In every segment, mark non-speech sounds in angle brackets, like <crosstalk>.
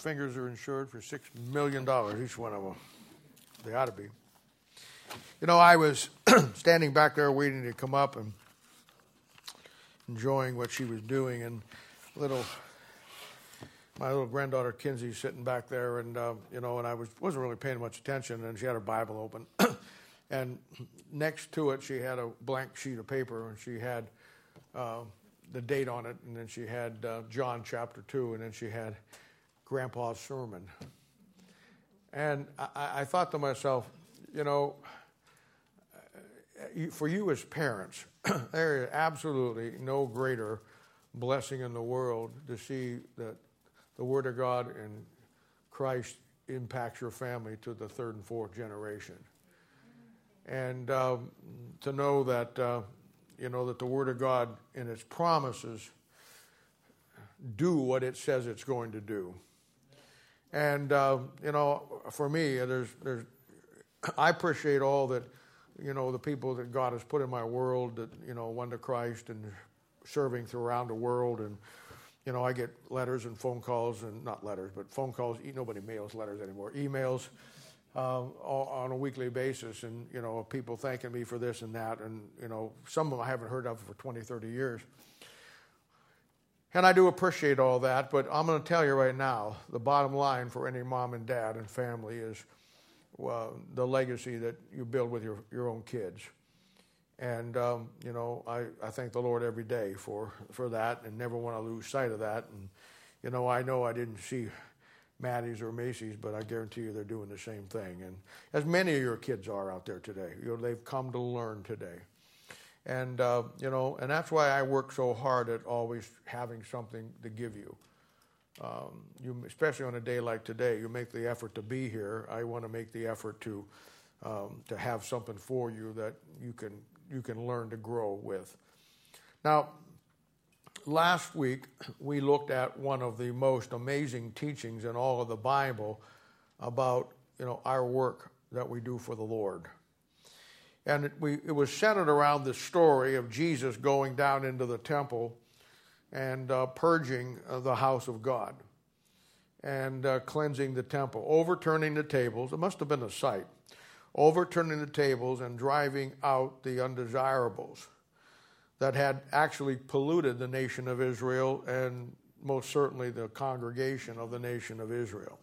fingers are insured for $6 million, each one of them. They ought to be. You know, I was <clears throat> standing back there waiting to come up and enjoying what she was doing, and little my little granddaughter Kinsey sitting back there, and uh, you know, and I was wasn't really paying much attention, and she had her Bible open, <clears throat> and next to it she had a blank sheet of paper, and she had uh, the date on it, and then she had uh, John chapter two, and then she had Grandpa's sermon, and I, I thought to myself, you know, for you as parents, <clears throat> there is absolutely no greater blessing in the world to see that the Word of God and Christ impacts your family to the third and fourth generation. And um, to know that, uh, you know, that the Word of God and its promises do what it says it's going to do. And, uh, you know, for me, there's, there's, I appreciate all that you know, the people that God has put in my world that, you know, won to Christ and serving throughout the world. And, you know, I get letters and phone calls, and not letters, but phone calls. Nobody mails letters anymore. Emails um, on a weekly basis, and, you know, people thanking me for this and that. And, you know, some of them I haven't heard of for 20, 30 years. And I do appreciate all that, but I'm going to tell you right now the bottom line for any mom and dad and family is uh, the legacy that you build with your, your own kids. And, um, you know, I, I thank the Lord every day for, for that and never want to lose sight of that. And, you know, I know I didn't see Maddie's or Macy's, but I guarantee you they're doing the same thing. And as many of your kids are out there today, you know, they've come to learn today. And, uh, you know, and that's why I work so hard at always having something to give you. Um, you, especially on a day like today, you make the effort to be here. I want to make the effort to um, to have something for you that you can you can learn to grow with. Now, last week we looked at one of the most amazing teachings in all of the Bible about you know our work that we do for the Lord. And it, we, it was centered around the story of Jesus going down into the temple and uh, purging uh, the house of God and uh, cleansing the temple, overturning the tables. It must have been a sight. Overturning the tables and driving out the undesirables that had actually polluted the nation of Israel and most certainly the congregation of the nation of Israel.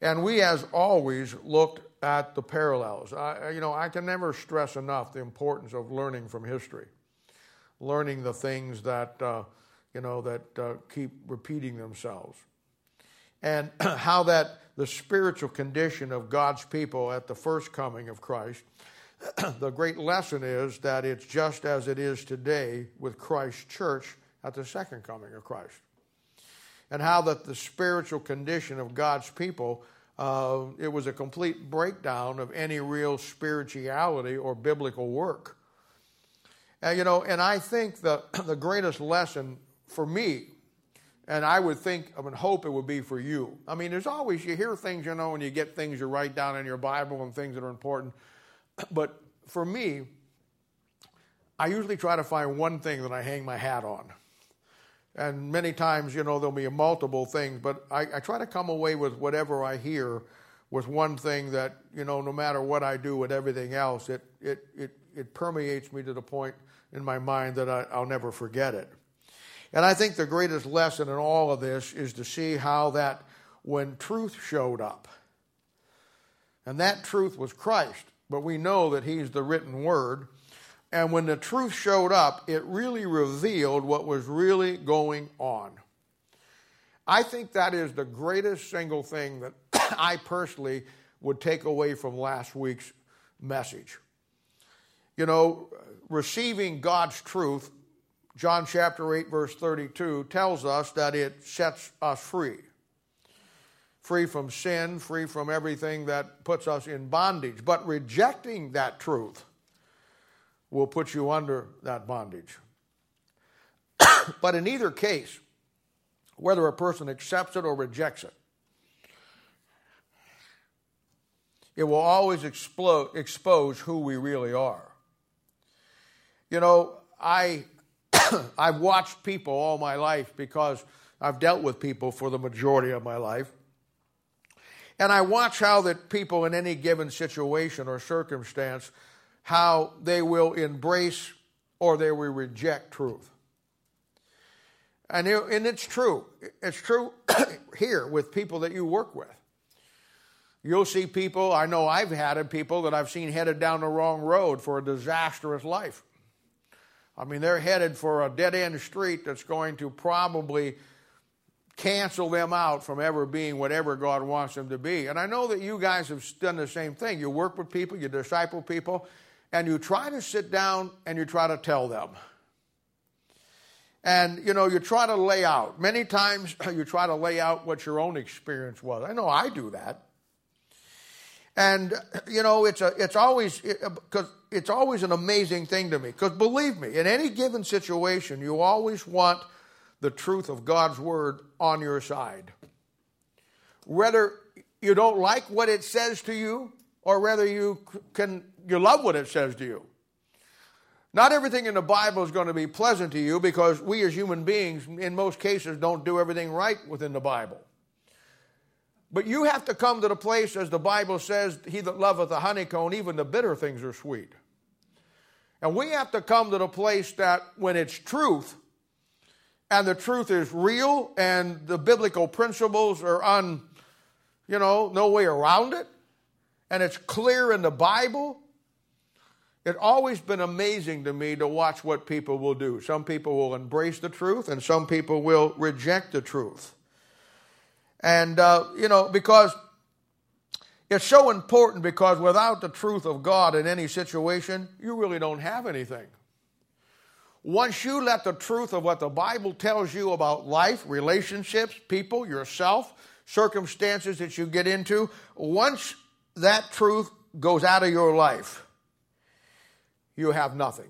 And we, as always, looked at the parallels. I, you know, I can never stress enough the importance of learning from history learning the things that, uh, you know, that uh, keep repeating themselves. And <clears throat> how that the spiritual condition of God's people at the first coming of Christ, <clears throat> the great lesson is that it's just as it is today with Christ's church at the second coming of Christ. And how that the spiritual condition of God's people, uh, it was a complete breakdown of any real spirituality or biblical work. And, you know, and I think the, <clears throat> the greatest lesson for me, and I would think, I would hope it would be for you. I mean, there's always, you hear things, you know, and you get things you write down in your Bible and things that are important. <clears throat> But for me, I usually try to find one thing that I hang my hat on. And many times, you know, there'll be multiple things, but I, I try to come away with whatever I hear with one thing that, you know, no matter what I do with everything else, it, it, it, it permeates me to the point in my mind that I, I'll never forget it. And I think the greatest lesson in all of this is to see how that when truth showed up, and that truth was Christ, but we know that He's the written word. And when the truth showed up, it really revealed what was really going on. I think that is the greatest single thing that <coughs> I personally would take away from last week's message. You know, receiving God's truth, John chapter 8, verse 32, tells us that it sets us free. Free from sin, free from everything that puts us in bondage. But rejecting that truth will put you under that bondage. <coughs> but in either case, whether a person accepts it or rejects it, it will always explode, expose who we really are. You know, I <coughs> I've watched people all my life because I've dealt with people for the majority of my life. And I watch how that people in any given situation or circumstance, how they will embrace or they will reject truth. And, it, and it's true. It's true <coughs> here with people that you work with. You'll see people, I know I've had people that I've seen headed down the wrong road for a disastrous life. I mean, they're headed for a dead end street that's going to probably cancel them out from ever being whatever God wants them to be. And I know that you guys have done the same thing. You work with people, you disciple people, and you try to sit down and you try to tell them. And you know, you try to lay out. Many times <laughs> you try to lay out what your own experience was. I know I do that. And <clears throat> you know, it's a, it's always because uh, it, it's always an amazing thing to me. Because believe me, in any given situation, you always want the truth of God's word on your side. Whether you don't like what it says to you, or whether you can you love what it says to you. Not everything in the Bible is going to be pleasant to you because we as human beings, in most cases, don't do everything right within the Bible. But you have to come to the place, as the Bible says, he that loveth the honeycomb, even the bitter things are sweet. And we have to come to the place that when it's truth, and the truth is real, and the biblical principles are on, you know, no way around it, and it's clear in the Bible, it's always been amazing to me to watch what people will do. Some people will embrace the truth, and some people will reject the truth. And, uh, you know, because it's so important because without the truth of God in any situation, you really don't have anything. Once you let the truth of what the Bible tells you about life, relationships, people, yourself, circumstances that you get into, once that truth goes out of your life, you have nothing.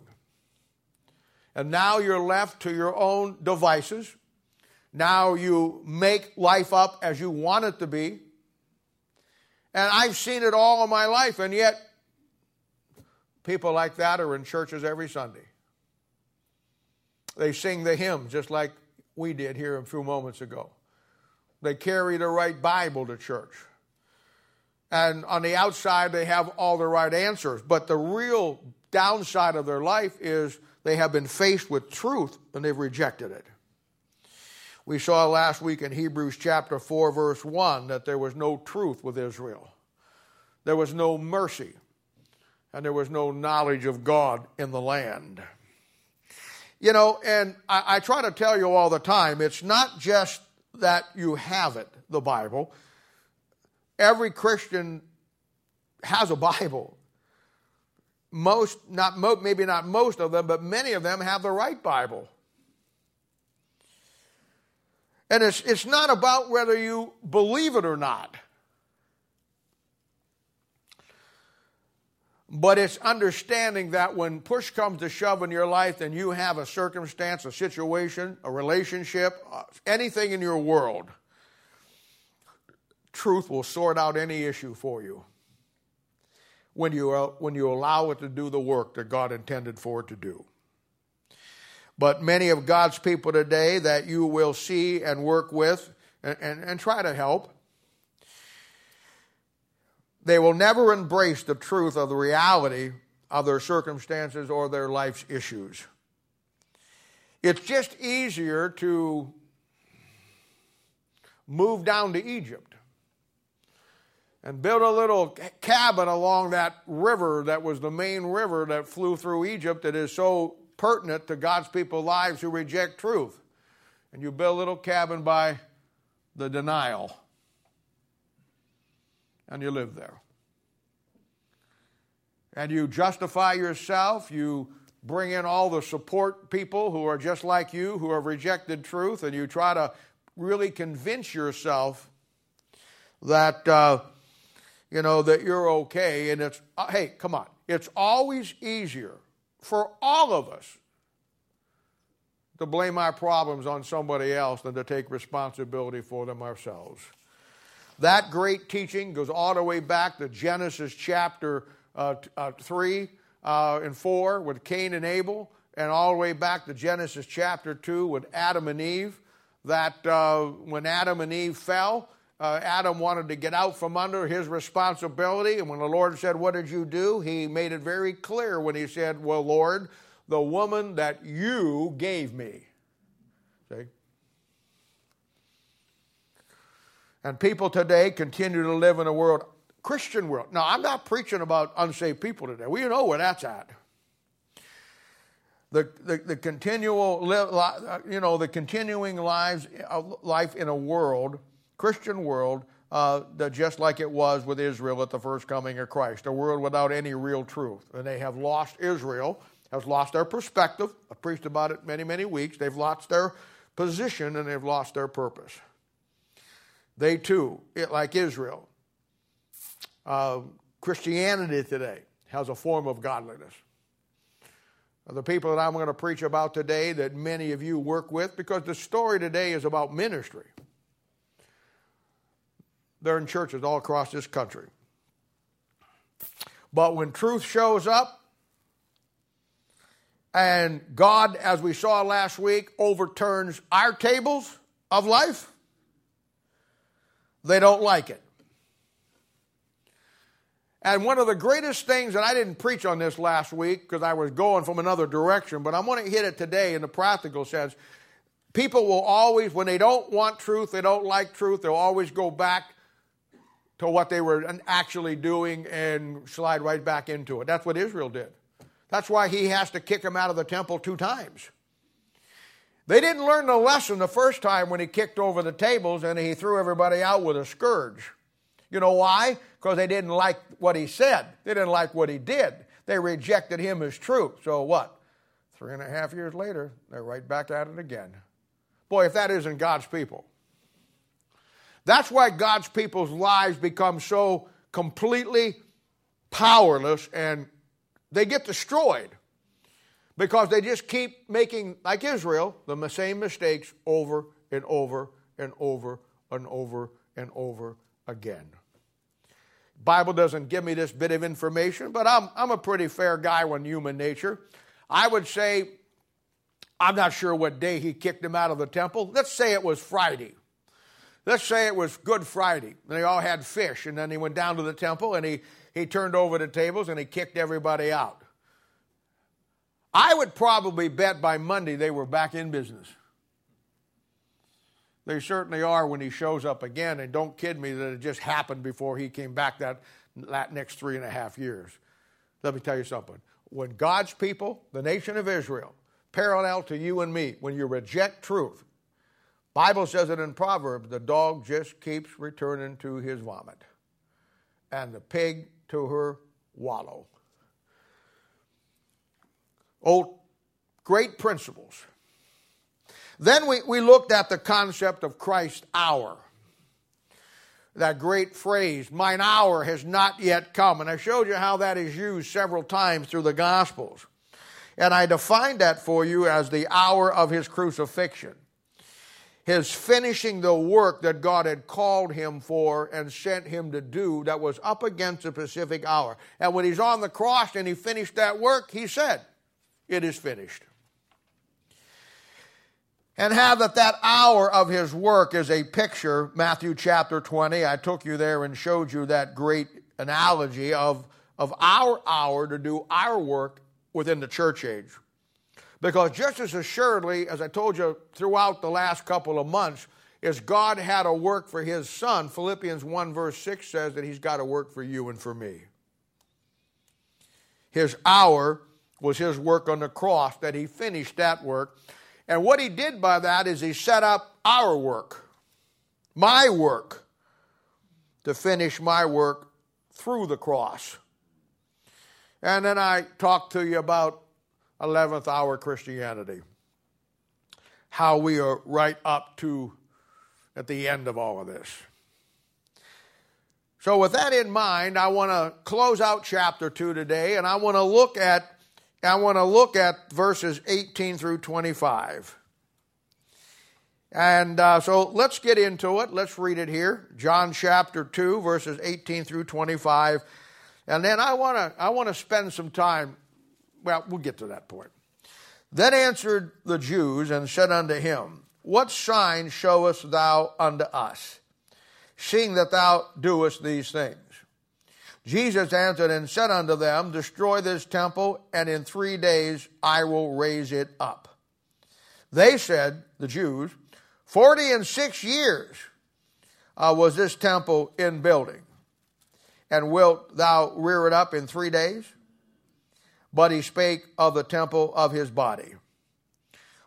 And now you're left to your own devices, now you make life up as you want it to be. And I've seen it all in my life, and yet people like that are in churches every Sunday. They sing the hymn just like we did here a few moments ago. They carry the right Bible to church. And on the outside, they have all the right answers. But the real downside of their life is they have been faced with truth and they've rejected it. We saw last week in Hebrews chapter 4, verse 1, that there was no truth with Israel. There was no mercy, and there was no knowledge of God in the land. You know, and I, I try to tell you all the time it's not just that you have it, the Bible. Every Christian has a Bible. Most, not mo- maybe not most of them, but many of them have the right Bible. And it's, it's not about whether you believe it or not. But it's understanding that when push comes to shove in your life and you have a circumstance, a situation, a relationship, uh, anything in your world, truth will sort out any issue for you when you, uh, when you allow it to do the work that God intended for it to do. But many of God's people today that you will see and work with and, and, and try to help, they will never embrace the truth of the reality of their circumstances or their life's issues. It's just easier to move down to Egypt and build a little cabin along that river that was the main river that flew through Egypt that is so pertinent to God's people's lives who reject truth. And you build a little cabin by the denial. And you live there. And you justify yourself, you bring in all the support people who are just like you, who have rejected truth, and you try to really convince yourself that, uh, you know, that you're okay. And it's, uh, hey, come on. It's always easier for all of us to blame our problems on somebody else than to take responsibility for them ourselves. That great teaching goes all the way back to Genesis chapter uh, uh, 3 uh, and 4 with Cain and Abel, and all the way back to Genesis chapter 2 with Adam and Eve. that uh, when Adam and Eve fell, uh, Adam wanted to get out from under his responsibility. And when the Lord said, What did you do? He made it very clear when he said, Well, Lord, the woman that you gave me. See? And people today continue to live in a world, Christian world. Now, I'm not preaching about unsaved people today. We know where that's at. The, the, the continual, you know, the continuing lives, life in a world Christian world uh, just like it was with Israel at the first coming of Christ, a world without any real truth. And they have lost Israel, has lost their perspective. I preached about it many, many weeks. They've lost their position and they've lost their purpose. They too, it, like Israel, uh, Christianity today has a form of godliness. The people that I'm going to preach about today, that many of you work with, because the story today is about ministry. They're in churches all across this country. But when truth shows up, and God, as we saw last week, overturns our tables of life, they don't like it. And one of the greatest things, and I didn't preach on this last week because I was going from another direction, but I'm going to hit it today in the practical sense. People will always, when they don't want truth, they don't like truth, they'll always go back to what they were actually doing and slide right back into it. That's what Israel did. That's why he has to kick them out of the temple two times. They didn't learn the lesson the first time when he kicked over the tables and he threw everybody out with a scourge. You know why? Because they didn't like what he said. They didn't like what he did. They rejected him as true. So what? Three and a half years later, they're right back at it again. Boy, if that isn't God's people. That's why God's people's lives become so completely powerless and they get destroyed because they just keep making, like Israel, the same mistakes over and over and over and over and over again. Bible doesn't give me this bit of information, but I'm, I'm a pretty fair guy on human nature. I would say, I'm not sure what day he kicked him out of the temple. Let's say it was Friday. Let's say it was Good Friday. They all had fish, and then he went down to the temple and he, he turned over the tables and he kicked everybody out. I would probably bet by Monday they were back in business. They certainly are when he shows up again, and don't kid me that it just happened before he came back that, that next three and a half years. Let me tell you something. When God's people, the nation of Israel, parallel to you and me, when you reject truth, Bible says it in Proverbs, the dog just keeps returning to his vomit, and the pig to her wallow. Old great principles. Then we, we looked at the concept of Christ's hour. That great phrase, mine hour has not yet come. And I showed you how that is used several times through the Gospels. And I defined that for you as the hour of his crucifixion his finishing the work that God had called him for and sent him to do that was up against the Pacific hour. And when he's on the cross and he finished that work, he said, It is finished. And how that that hour of his work is a picture, Matthew chapter 20, I took you there and showed you that great analogy of, of our hour to do our work within the church age. Because just as assuredly, as I told you throughout the last couple of months, is God had a work for his son, Philippians 1 verse 6 says that he's got a work for you and for me. His hour was his work on the cross, that he finished that work. And what he did by that is he set up our work, my work, to finish my work through the cross. And then I talked to you about 11th hour Christianity. How we are right up to at the end of all of this. So, with that in mind, I want to close out chapter 2 today and I want to look at I want to look at verses 18 through 25. And uh, so let's get into it. Let's read it here. John chapter 2, verses 18 through 25. And then I want to I want to spend some time well, we'll get to that point. Then answered the Jews and said unto him, What sign showest thou unto us, seeing that thou doest these things? Jesus answered and said unto them, Destroy this temple, and in three days I will raise it up. They said, the Jews, Forty and six years uh, was this temple in building. And wilt thou rear it up in three days? But he spake of the temple of his body.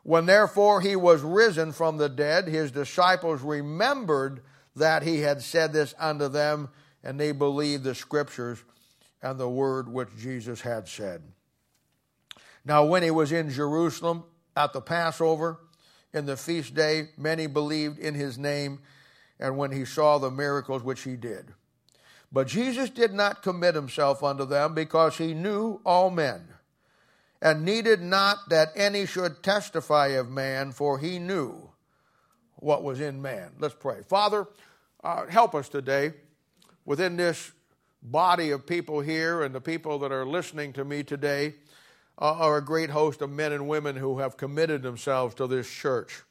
When therefore he was risen from the dead, his disciples remembered that he had said this unto them, and they believed the scriptures and the word which Jesus had said. Now, when he was in Jerusalem at the Passover, in the feast day, many believed in his name, and when he saw the miracles which he did. But Jesus did not commit himself unto them, because he knew all men, and needed not that any should testify of man, for he knew what was in man. Let's pray. Father, uh, help us today within this body of people here and the people that are listening to me today are a great host of men and women who have committed themselves to this church.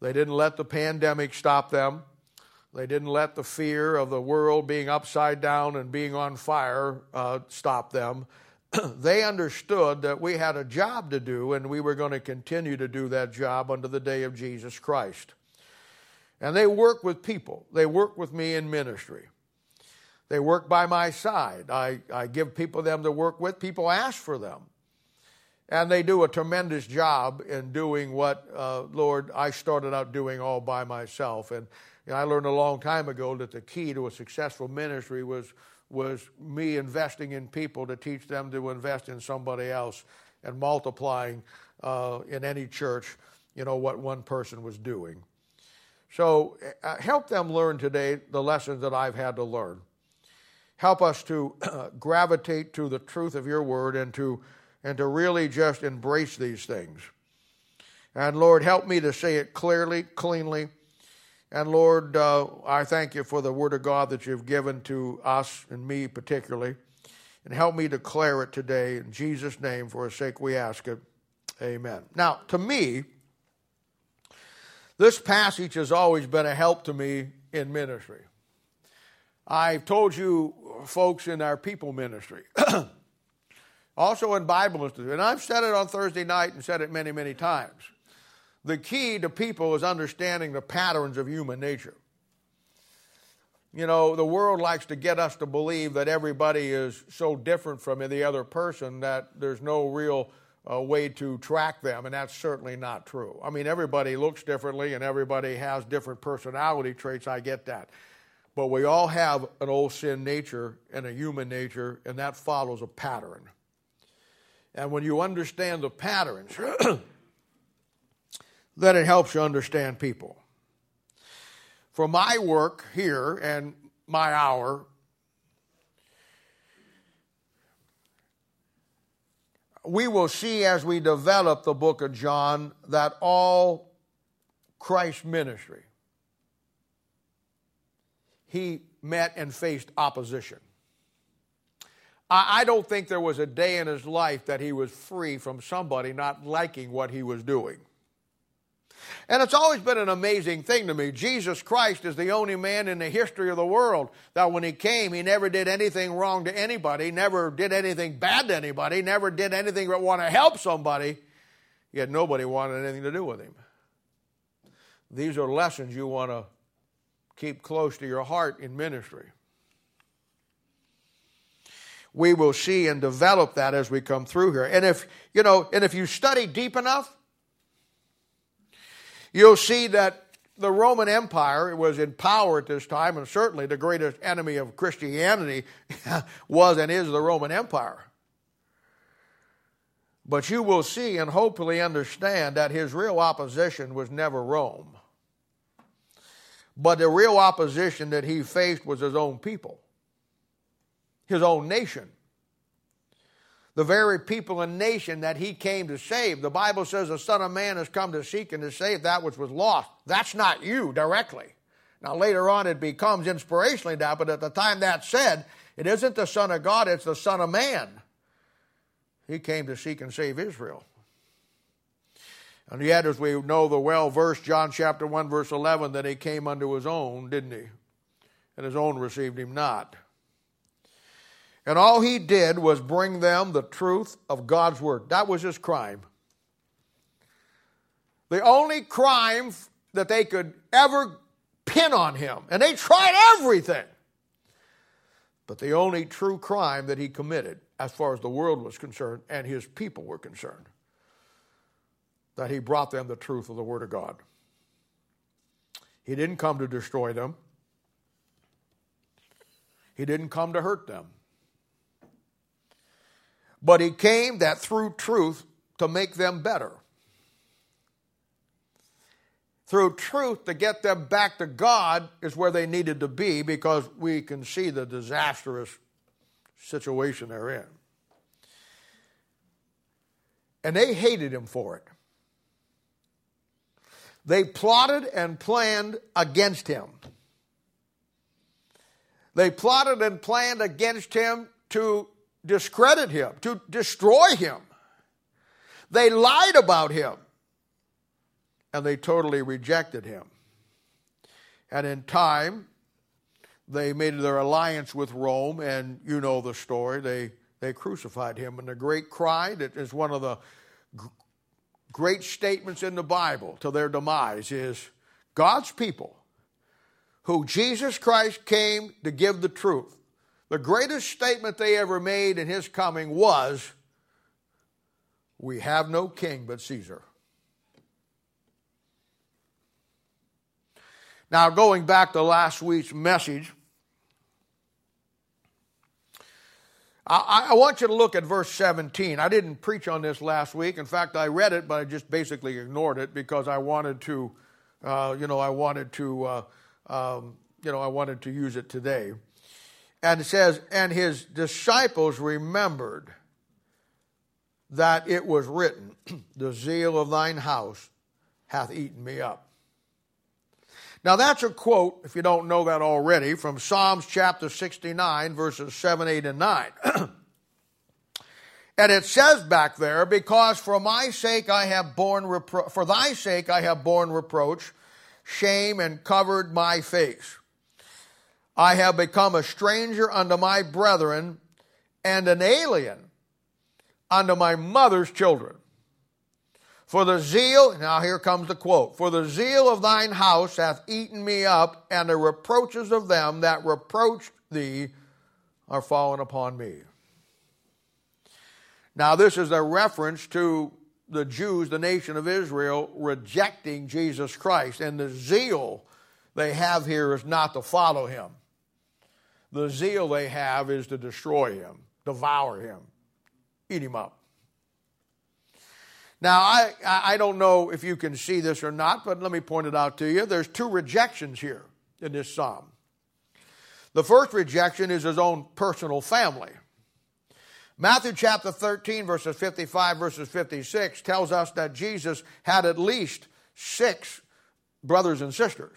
They didn't let the pandemic stop them. They didn't let the fear of the world being upside down and being on fire uh, stop them. <clears throat> they understood that we had a job to do and we were going to continue to do that job unto the day of Jesus Christ. And they work with people, they work with me in ministry. They work by my side. I, I give people them to work with. People ask for them. And they do a tremendous job in doing what, uh, Lord, I started out doing all by myself. And know, I learned a long time ago that the key to a successful ministry was, was me investing in people to teach them to invest in somebody else and multiplying uh, in any church, you know, what one person was doing. So uh, help them learn today the lessons that I've had to learn. Help us to <clears throat> gravitate to the truth of your word and to and to really just embrace these things. And Lord, help me to say it clearly, cleanly. And Lord, uh, I thank you for the Word of God that you've given to us and me particularly. And help me declare it today in Jesus' name. For his sake we ask it. Amen. Now, to me, this passage has always been a help to me in ministry. I've told you folks in our people ministry <clears throat> Also in Bible Institute, and I've said it on Thursday night and said it many, many times. The key to people is understanding the patterns of human nature. You know, the world likes to get us to believe that everybody is so different from the other person that there's no real uh, way to track them, and that's certainly not true. I mean, everybody looks differently and everybody has different personality traits. I get that. But we all have an old sin nature and a human nature, and that follows a pattern. And when you understand the patterns, <clears throat> then it helps you understand people. For my work here and my hour, we will see as we develop the book of John that all Christ's ministry, he met and faced opposition. I don't think there was a day in his life that he was free from somebody not liking what he was doing. And it's always been an amazing thing to me. Jesus Christ is the only man in the history of the world that when he came, he never did anything wrong to anybody, never did anything bad to anybody, never did anything but want to help somebody, yet nobody wanted anything to do with him. These are lessons you want to keep close to your heart in ministry we will see and develop that as we come through here. And if, you know, and if you study deep enough, you'll see that the Roman Empire was in power at this time, and certainly the greatest enemy of Christianity <laughs> was and is the Roman Empire. But you will see and hopefully understand that his real opposition was never Rome. But the real opposition that he faced was his own people his own nation. The very people and nation that he came to save. The Bible says the Son of Man has come to seek and to save that which was lost. That's not you directly. Now, later on, it becomes inspirationally that, but at the time that's said, it isn't the Son of God, it's the Son of Man. He came to seek and save Israel. And yet, as we know the well verse, John chapter 1, verse 11, that he came unto his own, didn't he? And his own received him not. And all he did was bring them the truth of God's word. That was his crime. The only crime that they could ever pin on him. And they tried everything. But the only true crime that he committed, as far as the world was concerned and his people were concerned, that he brought them the truth of the Word of God. He didn't come to destroy them, he didn't come to hurt them. But he came that through truth to make them better. Through truth to get them back to God is where they needed to be because we can see the disastrous situation they're in. And they hated him for it. They plotted and planned against him. They plotted and planned against him to discredit him, to destroy him. They lied about him. And they totally rejected him. And in time, they made their alliance with Rome, and you know the story. They, they crucified him. And the great cry that is one of the great statements in the Bible to their demise is God's people, who Jesus Christ came to give the truth. The greatest statement they ever made in his coming was, We have no king but Caesar. Now, going back to last week's message, I, I, want you to look at verse 17. I didn't preach on this last week. In fact, I read it, but I just basically ignored it because I wanted to, uh, you know, I wanted to, uh, um, you know, I wanted to use it today. And it says, and his disciples remembered that it was written, <clears throat> The zeal of thine house hath eaten me up. Now, that's a quote, if you don't know that already, from Psalms chapter 69, verses 7, 8, and 9. <clears throat> and it says back there, Because for my sake I have borne repro- for thy sake I have borne reproach, shame, and covered my face. I have become a stranger unto my brethren, and an alien unto my mother's children. For the zeal, now here comes the quote, for the zeal of thine house hath eaten me up, and the reproaches of them that reproached thee are fallen upon me. Now, this is a reference to the Jews, the nation of Israel, rejecting Jesus Christ. And the zeal they have here is not to follow him. The zeal they have is to destroy him, devour him, eat him up. Now, I, I don't know if you can see this or not, but let me point it out to you. There's two rejections here in this psalm. The first rejection is his own personal family. Matthew chapter 13, verses 55, verses 56 tells us that Jesus had at least six brothers and sisters.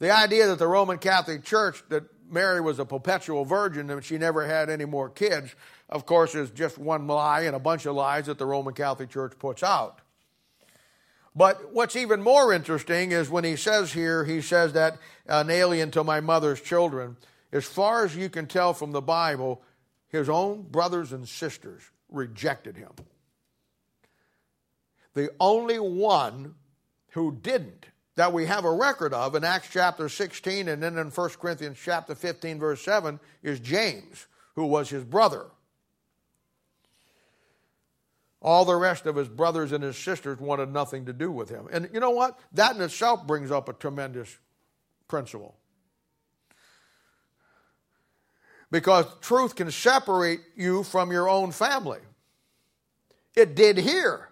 The idea that the Roman Catholic Church, that Mary was a perpetual virgin and she never had any more kids, of course, is just one lie and a bunch of lies that the Roman Catholic Church puts out. But what's even more interesting is when he says here, he says that an alien to my mother's children. As far as you can tell from the Bible, his own brothers and sisters rejected him. The only one who didn't, that we have a record of in Acts chapter 16 and then in 1 Corinthians chapter 15, verse 7, is James, who was his brother. All the rest of his brothers and his sisters wanted nothing to do with him. And you know what? That in itself brings up a tremendous principle. Because truth can separate you from your own family. It did here.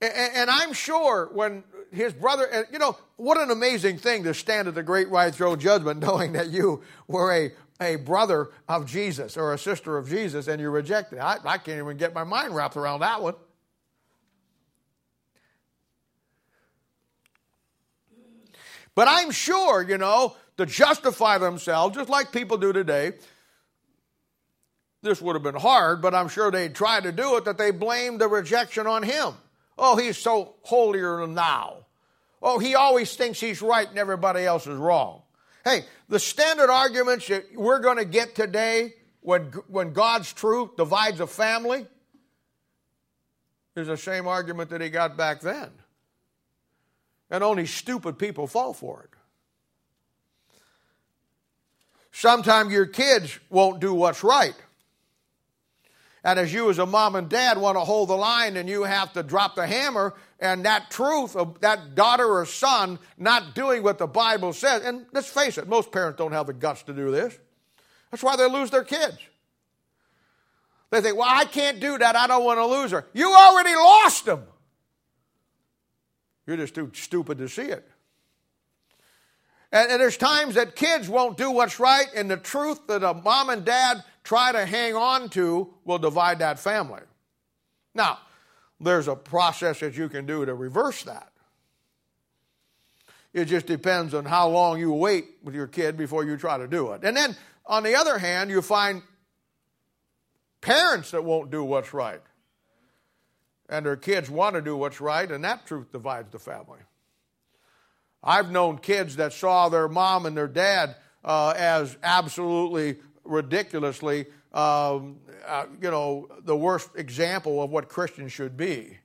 And I'm sure when his brother, you know, what an amazing thing to stand at the great white throne judgment <laughs> knowing that you were a a brother of Jesus or a sister of Jesus and you reject it. I, I can't even get my mind wrapped around that one. But I'm sure, you know, to justify themselves, just like people do today, this would have been hard, but I'm sure they'd try to do it, that they blamed the rejection on him. Oh, he's so holier than thou. Oh, he always thinks he's right and everybody else is wrong. Hey, the standard arguments that we're going to get today when, when God's truth divides a family is the same argument that he got back then. And only stupid people fall for it. Sometimes your kids won't do what's right. And as you, as a mom and dad, want to hold the line and you have to drop the hammer, and that truth of that daughter or son not doing what the Bible says, and let's face it, most parents don't have the guts to do this. That's why they lose their kids. They think, well, I can't do that. I don't want to lose her. You already lost them. You're just too stupid to see it. And, and, there's times that kids won't do what's right, and the truth that a mom and dad try to hang on to will divide that family. Now, there's a process that you can do to reverse that. It just depends on how long you wait with your kid before you try to do it. And then, on the other hand, you find parents that won't do what's right. And their kids want to do what's right, and that truth divides the family. I've known kids that saw their mom and their dad uh, as absolutely ridiculously, um, uh, you know, the worst example of what Christians should be.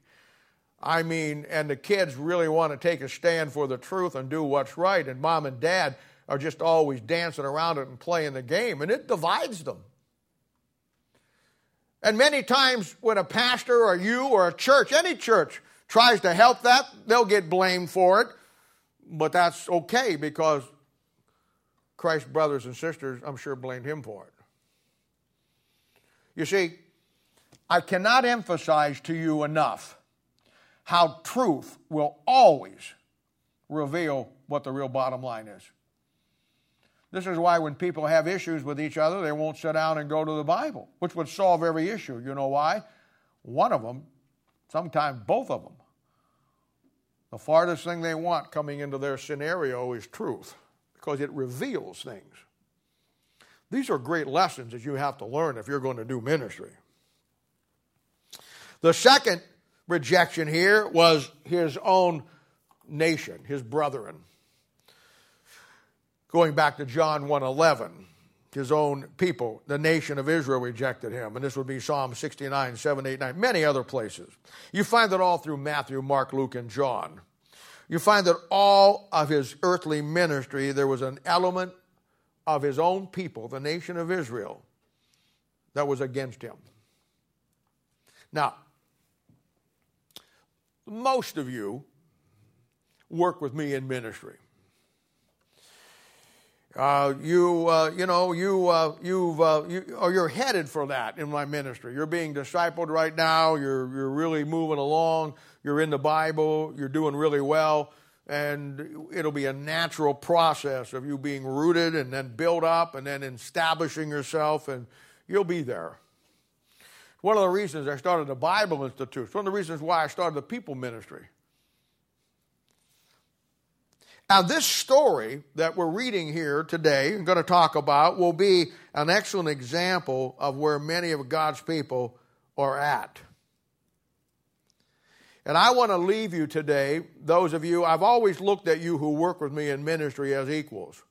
I mean, and the kids really want to take a stand for the truth and do what's right, and mom and dad are just always dancing around it and playing the game, and it divides them. And many times, when a pastor or you or a church, any church, tries to help that, they'll get blamed for it but that's okay because Christ's brothers and sisters, I'm sure, blamed him for it. You see, I cannot emphasize to you enough how truth will always reveal what the real bottom line is. This is why when people have issues with each other, they won't sit down and go to the Bible, which would solve every issue. You know why? One of them, sometimes both of them, the farthest thing they want coming into their scenario is truth because it reveals things. These are great lessons that you have to learn if you're going to do ministry. The second rejection here was his own nation, his brethren. Going back to John 1:11, his own people, the nation of Israel rejected him. And this would be Psalm 69, 7, 8, 9, many other places. You find that all through Matthew, Mark, Luke, and John. You find that all of his earthly ministry, there was an element of his own people, the nation of Israel, that was against him. Now, most of you work with me in ministry. Uh, you, uh, you know, you, uh, you've, uh, you, or you're headed for that in my ministry. You're being discipled right now. You're, you're really moving along. You're in the Bible. You're doing really well. And it'll be a natural process of you being rooted and then built up and then establishing yourself, and you'll be there. One of the reasons I started the Bible Institute, one of the reasons why I started the people ministry. Now, this story that we're reading here today and going to talk about will be an excellent example of where many of God's people are at. And I want to leave you today, those of you, I've always looked at you who work with me in ministry as equals.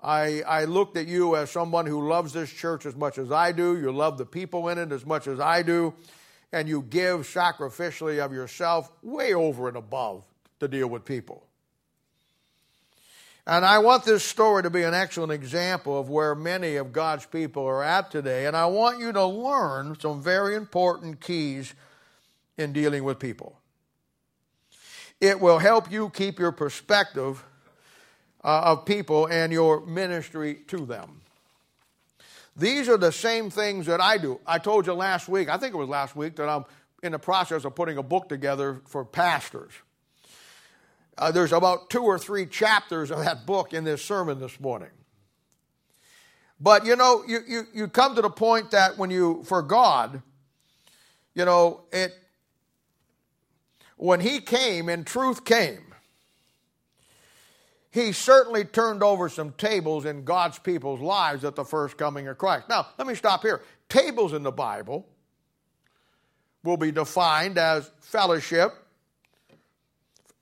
I, I looked at you as someone who loves this church as much as I do. You love the people in it as much as I do. And you give sacrificially of yourself way over and above to deal with people. And I want this story to be an excellent example of where many of God's people are at today. And I want you to learn some very important keys in dealing with people. It will help you keep your perspective uh, of people and your ministry to them. These are the same things that I do. I told you last week, I think it was last week, that I'm in the process of putting a book together for pastors. Uh, there's about two or three chapters of that book in this sermon this morning. But you know, you, you, you come to the point that when you, for God, you know, it, when He came and truth came, he certainly turned over some tables in God's people's lives at the first coming of Christ. Now, let me stop here. Tables in the Bible will be defined as fellowship,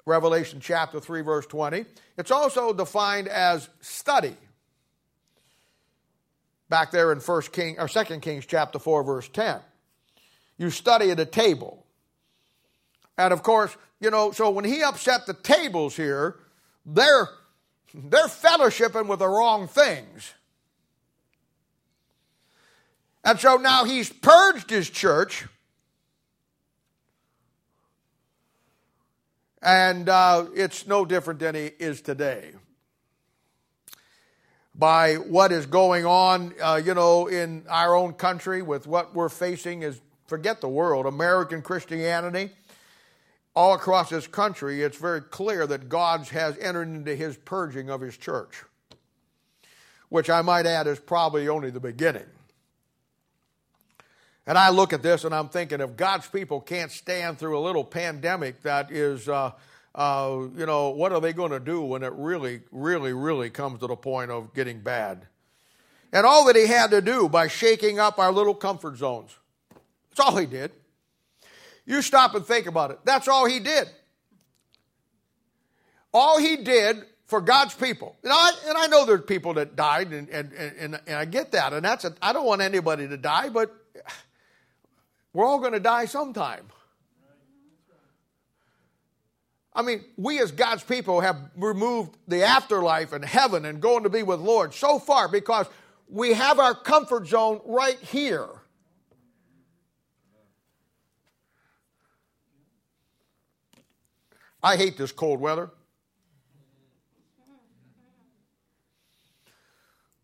Revelation chapter 3, verse 20. It's also defined as study. Back there in First King or Second Kings chapter 4, verse 10. You study at a table. And of course, you know, so when he upset the tables here, they're, they're fellowshipping with the wrong things. And so now he's purged his church. And uh, it's no different than he is today. By what is going on, uh, you know, in our own country with what we're facing is, forget the world, American Christianity all across this country, it's very clear that God has entered into his purging of his church, which I might add is probably only the beginning. And I look at this and I'm thinking if God's people can't stand through a little pandemic that is, uh, uh, you know, what are they going to do when it really, really, really comes to the point of getting bad? And all that he had to do by shaking up our little comfort zones. That's all he did. You stop and think about it. That's all he did. All he did for God's people. And I, and I know there's people that died, and, and, and, and I get that. And that's I don't want anybody to die, but we're all going to die sometime. I mean, we as God's people have removed the afterlife and heaven and going to be with Lord so far because we have our comfort zone right here. I hate this cold weather.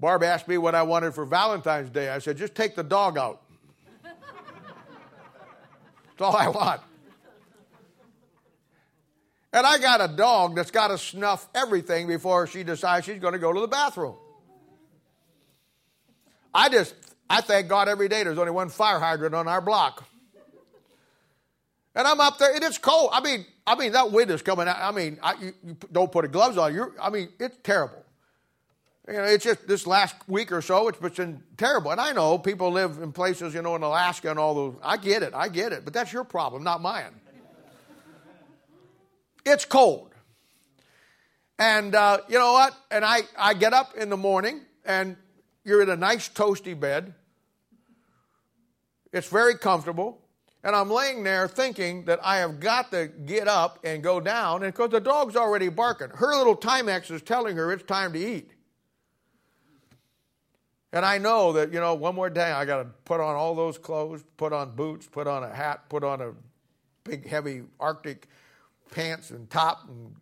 Barb asked me what I wanted for Valentine's Day. I said, just take the dog out. All I want. And I got a dog that's got to snuff everything before she decides she's going to go to the bathroom. I just, I thank God every day there's only one fire hydrant on our block. And I'm up there, and it's cold. I mean, I mean that wind is coming out. I mean, I, you, you, don't put gloves on. You're, I mean, it's terrible. You know, it's just this last week or so, it's been terrible. And I know people live in places, you know, in Alaska and all those. I get it, I get it, but that's your problem, not mine. it's cold. And uh, you know what? And I, I get up in the morning, and you're in a nice toasty bed. It's very comfortable. And I'm laying there thinking that I have got to get up and go down, and because the dog's already barking. Her little Timex is telling her it's time to eat. And I know that, you know, one more day I got to put on all those clothes, put on boots, put on a hat, put on a big, heavy Arctic pants and top and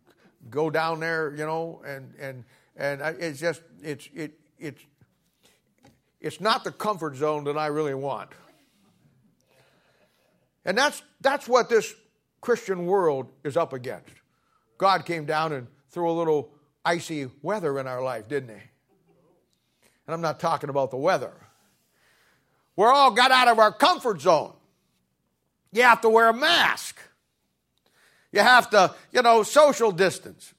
go down there, you know, and, and, and it's just, it's, it, it's, it's not the comfort zone that I really want. And that's, that's what this Christian world is up against. God came down and threw a little icy weather in our life, didn't he? And I'm not talking about the weather. We're all got out of our comfort zone. You have to wear a mask. You have to, you know, social distance.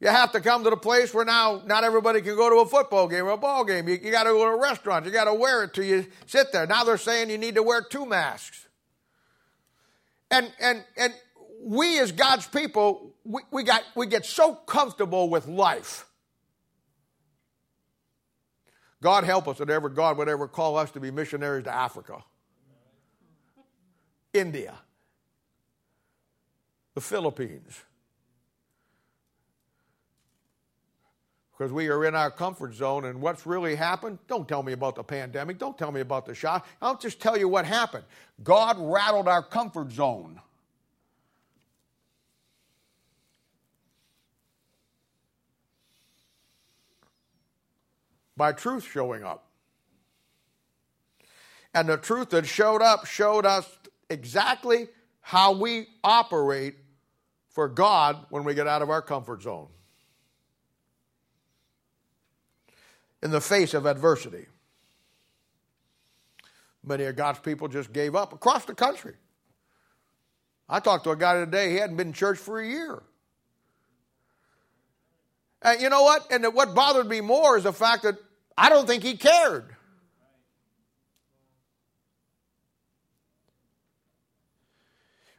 You have to come to the place where now not everybody can go to a football game or a ball game. You, you got to go to a restaurant. You got to wear it till you sit there. Now they're saying you need to wear two masks. And, and, and we as God's people, we, we, got, we get so comfortable with life. God help us that ever God would ever call us to be missionaries to Africa, India, the Philippines. because we are in our comfort zone. And what's really happened? Don't tell me about the pandemic. Don't tell me about the shot. I'll just tell you what happened. God rattled our comfort zone. By truth showing up. And the truth that showed up showed us exactly how we operate for God when we get out of our comfort zone. in the face of adversity. Many of God's people just gave up across the country. I talked to a guy today, he hadn't been in church for a year. You know what? And what bothered me more is the fact that I don't think he cared.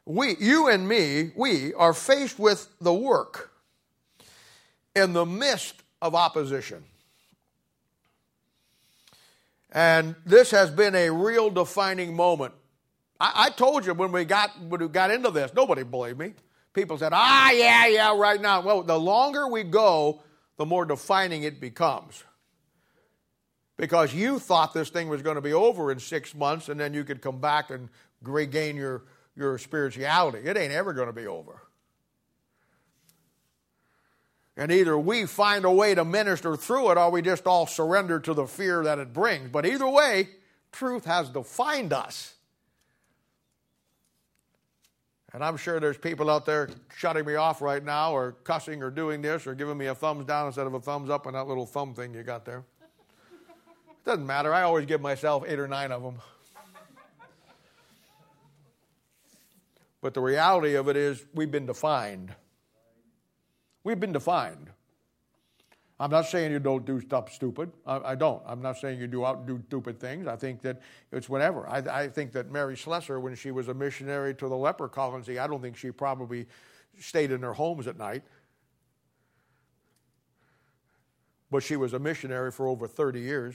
We, you and me, we are faced with the work in the midst of opposition. And this has been a real defining moment. I, I, told you when we got when we got into this, nobody believed me. People said, "Ah, yeah, yeah, right now." Well, the longer we go, the more defining it becomes. Because you thought this thing was going to be over in six months, and then you could come back and regain your your spirituality. It ain't ever going to be over. And either we find a way to minister through it or we just all surrender to the fear that it brings. But either way, truth has defined us. And I'm sure there's people out there shutting me off right now or cussing or doing this or giving me a thumbs down instead of a thumbs up on that little thumb thing you got there. It doesn't matter. I always give myself eight or nine of them. But the reality of it is, we've been defined. We've been defined. I'm not saying you don't do stuff stupid. I, I, don't. I'm not saying you do out do stupid things. I think that it's whatever. I, I, think that Mary Slessor, when she was a missionary to the leper colony, I don't think she probably stayed in their homes at night. But she was a missionary for over 30 years.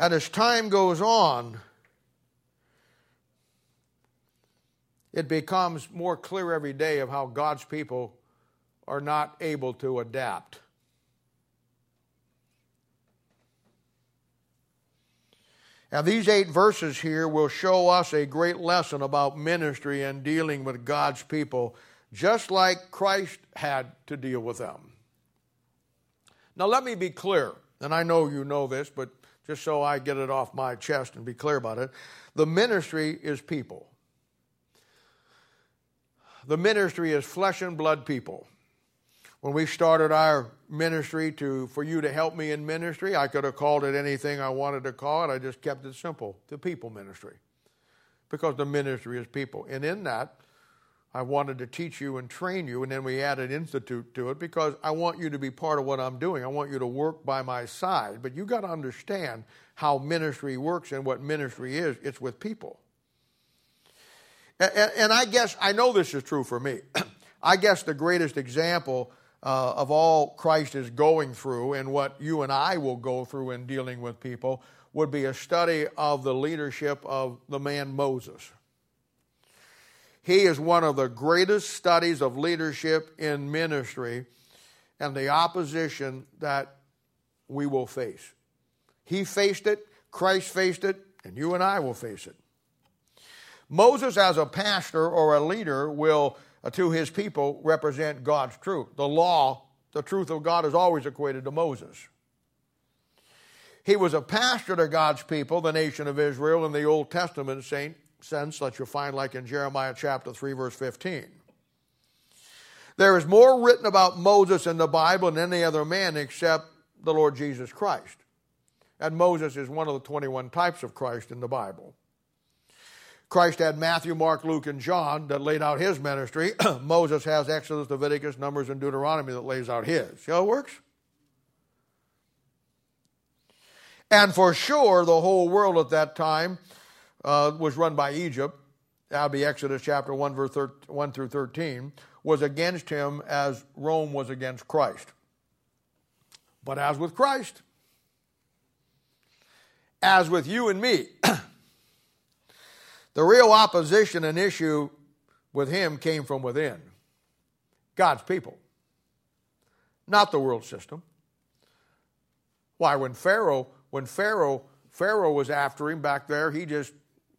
And as time goes on, it becomes more clear every day of how God's people are not able to adapt. Now, these eight verses here will show us a great lesson about ministry and dealing with God's people, just like Christ had to deal with them. Now, let me be clear, and I know you know this, but just so I get it off my chest and be clear about it the ministry is people the ministry is flesh and blood people. When we started our ministry to for you to help me in ministry, I could have called it anything I wanted to call it. I just kept it simple, the people ministry. Because the ministry is people. And in that, I wanted to teach you and train you, and then we added institute to it because I want you to be part of what I'm doing. I want you to work by my side. But you got to understand how ministry works and what ministry is. It's with people. And, and I guess, I know this is true for me. <clears throat> I guess the greatest example uh, of all Christ is going through and what you and I will go through in dealing with people would be a study of the leadership of the man Moses. He is one of the greatest studies of leadership in ministry and the opposition that we will face. He faced it, Christ faced it, and you and I will face it. Moses, as a pastor or a leader, will, uh, to his people, represent God's truth. The law, the truth of God, is always equated to Moses. He was a pastor to God's people, the nation of Israel, in the Old Testament sense that you'll find like in Jeremiah chapter 3, verse 15. There is more written about Moses in the Bible than any other man except the Lord Jesus Christ. And Moses is one of the 21 types of Christ in the Bible. Christ had Matthew, Mark, Luke, and John that laid out his ministry. <clears throat> Moses has Exodus, Leviticus, Numbers, and Deuteronomy that lays out his. See how it works? And for sure, the whole world at that time uh, was run by Egypt. That would be Exodus chapter 1, verse 1 through 13, was against him as Rome was against Christ. But as with Christ, as with you and me, <clears throat> The real opposition and issue with him came from within God's people, not the world system. Why, when Pharaoh, when Pharaoh, Pharaoh was after him back there, he just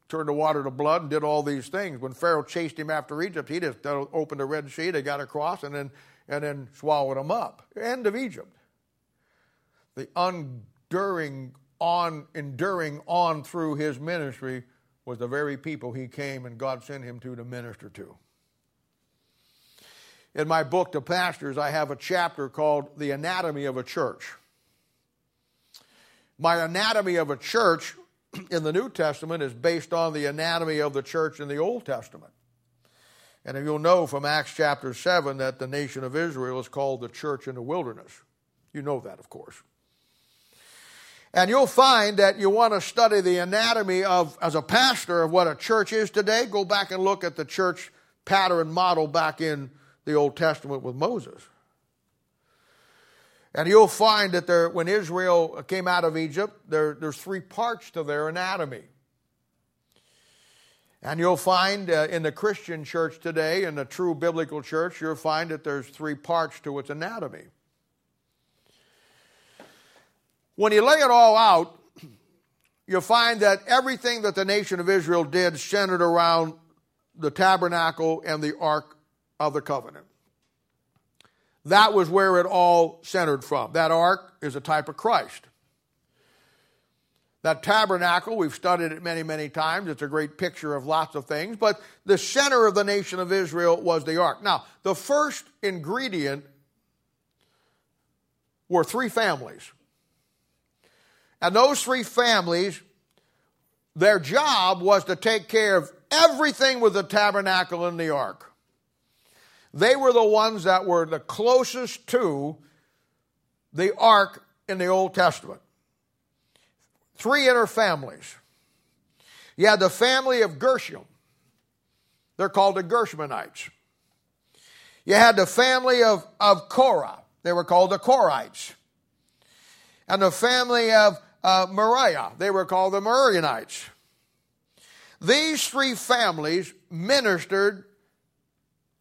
turned the water to blood and did all these things. When Pharaoh chased him after Egypt, he just opened the Red Sea, they got across, and then and then swallowed him up. End of Egypt. The enduring on enduring on through his ministry was the very people he came and God sent him to to minister to. In my book to pastors, I have a chapter called The Anatomy of a Church. My anatomy of a church in the New Testament is based on the anatomy of the church in the Old Testament. And you'll know from Acts chapter 7 that the nation of Israel is called the church in the wilderness. You know that, of course. And you'll find that you want to study the anatomy of, as a pastor, of what a church is today. Go back and look at the church pattern model back in the Old Testament with Moses. And you'll find that there, when Israel came out of Egypt, there, there's three parts to their anatomy. And you'll find uh, in the Christian church today, in the true biblical church, you'll find that there's three parts to its anatomy. When you lay it all out, you'll find that everything that the nation of Israel did centered around the tabernacle and the ark of the covenant. That was where it all centered from. That ark is a type of Christ. That tabernacle, we've studied it many, many times. It's a great picture of lots of things. But the center of the nation of Israel was the ark. Now, the first ingredient were three families. And those three families, their job was to take care of everything with the tabernacle and the ark. They were the ones that were the closest to the ark in the Old Testament. Three inner families. You had the family of Gershom. They're called the Gershmanites. You had the family of, of Korah. They were called the Korahites. And the family of uh, Merari. They were called the Merarianites. These three families ministered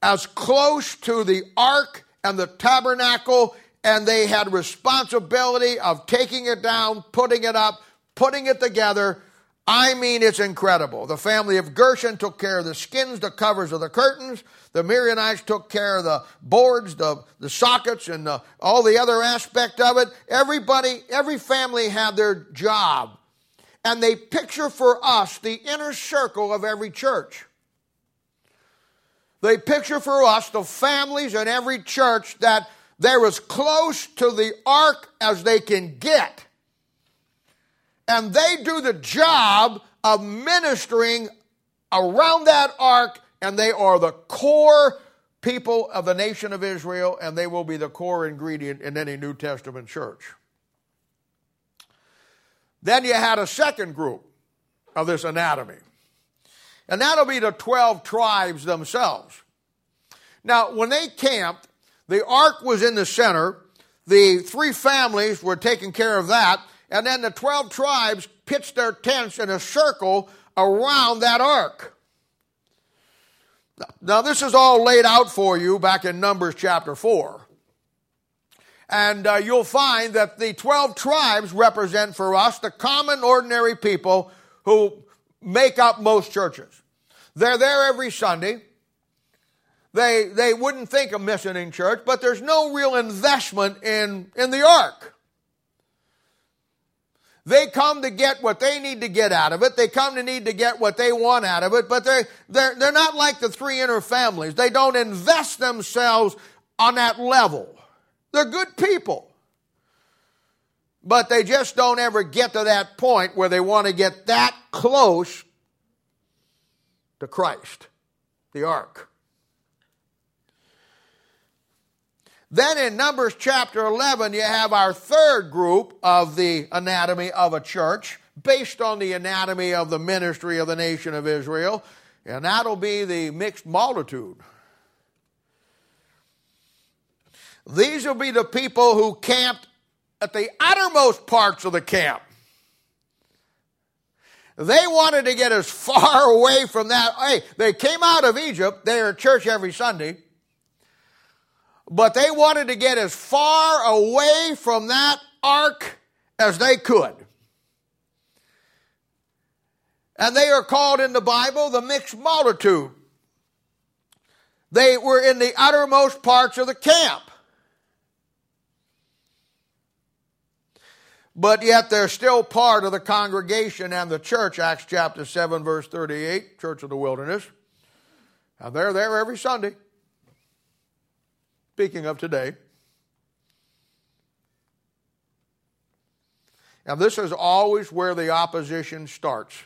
as close to the ark and the tabernacle, and they had responsibility of taking it down, putting it up, putting it together, I mean, it's incredible. The family of Gershon took care of the skins, the covers of the curtains. The Merarianites took care of the boards, the, the sockets, and the, all the other aspect of it. Everybody, every family had their job. And they picture for us the inner circle of every church. They picture for us the families in every church that they're as close to the ark as they can get and they do the job of ministering around that ark, and they are the core people of the nation of Israel, and they will be the core ingredient in any New Testament church. Then you had a second group of this anatomy, and that'll be the 12 tribes themselves. Now, when they camped, the ark was in the center, the three families were taking care of that, and then the 12 tribes pitched their tents in a circle around that ark. Now, this is all laid out for you back in Numbers chapter 4. And uh, you'll find that the 12 tribes represent for us the common, ordinary people who make up most churches. They're there every Sunday. They, they wouldn't think of missing in church, but there's no real investment in, in the ark. They come to get what they need to get out of it. They come to need to get what they want out of it, but they're, they're, they're not like the three inner families. They don't invest themselves on that level. They're good people. But they just don't ever get to that point where they want to get that close to Christ, the ark. Then in Numbers chapter 11, you have our third group of the anatomy of a church based on the anatomy of the ministry of the nation of Israel, and that'll be the mixed multitude. These will be the people who camped at the uttermost parts of the camp. They wanted to get as <laughs> far away from that. Hey, they came out of Egypt. They are at church every Sunday but they wanted to get as far away from that ark as they could. And they are called in the Bible the mixed multitude. They were in the uttermost parts of the camp. But yet they're still part of the congregation and the church, Acts chapter 7, verse 38, Church of the Wilderness. And they're there every Sunday. Speaking of today. And this is always where the opposition starts.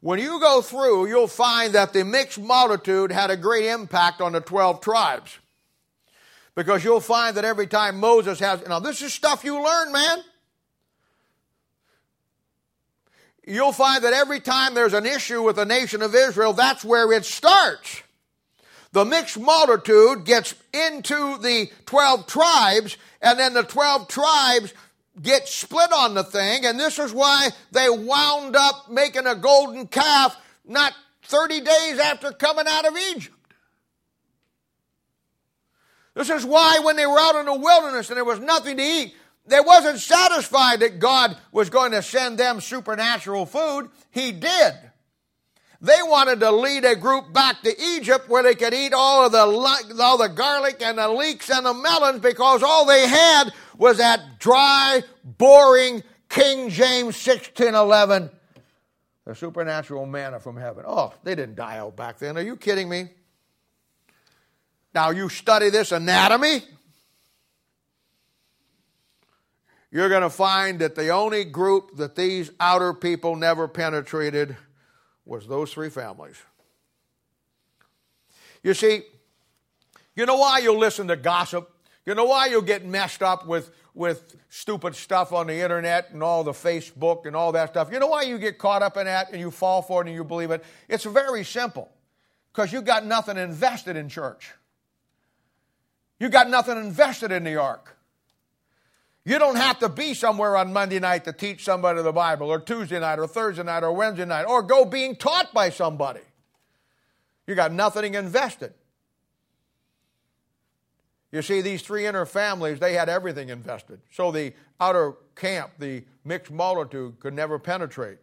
When you go through, you'll find that the mixed multitude had a great impact on the 12 tribes. Because you'll find that every time Moses has, now this is stuff you learn, man. You'll find that every time there's an issue with the nation of Israel, that's where it starts. The mixed multitude gets into the 12 tribes, and then the 12 tribes get split on the thing, and this is why they wound up making a golden calf not 30 days after coming out of Egypt. This is why when they were out in the wilderness and there was nothing to eat, they wasn't satisfied that God was going to send them supernatural food. He did. They wanted to lead a group back to Egypt where they could eat all of the all the garlic and the leeks and the melons because all they had was that dry, boring King James 1611, the supernatural manna from heaven. Oh, they didn't die out back then. Are you kidding me? Now you study this anatomy, you're going to find that the only group that these outer people never penetrated was those three families. You see, you know why you'll listen to gossip? You know why you'll get messed up with, with stupid stuff on the internet and all the Facebook and all that stuff? You know why you get caught up in that and you fall for it and you believe it? It's very simple. Because you got nothing invested in church. You got nothing invested in the ark. You don't have to be somewhere on Monday night to teach somebody the Bible, or Tuesday night, or Thursday night, or Wednesday night, or go being taught by somebody. You got nothing invested. You see, these three inner families, they had everything invested. So the outer camp, the mixed multitude, could never penetrate.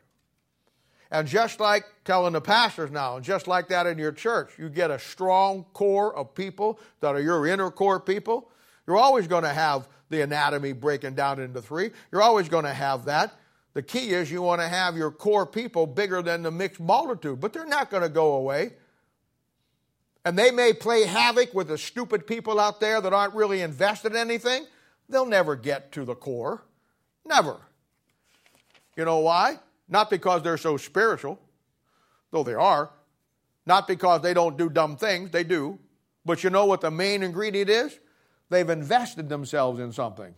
And just like telling the pastors now, and just like that in your church, you get a strong core of people that are your inner core people. You're always going to have the anatomy breaking down into three. You're always going to have that. The key is you want to have your core people bigger than the mixed multitude, but they're not going to go away. And they may play havoc with the stupid people out there that aren't really invested in anything. They'll never get to the core. Never. You know why? Not because they're so spiritual, though they are. Not because they don't do dumb things, they do. But you know what the main ingredient is? They've invested themselves in something.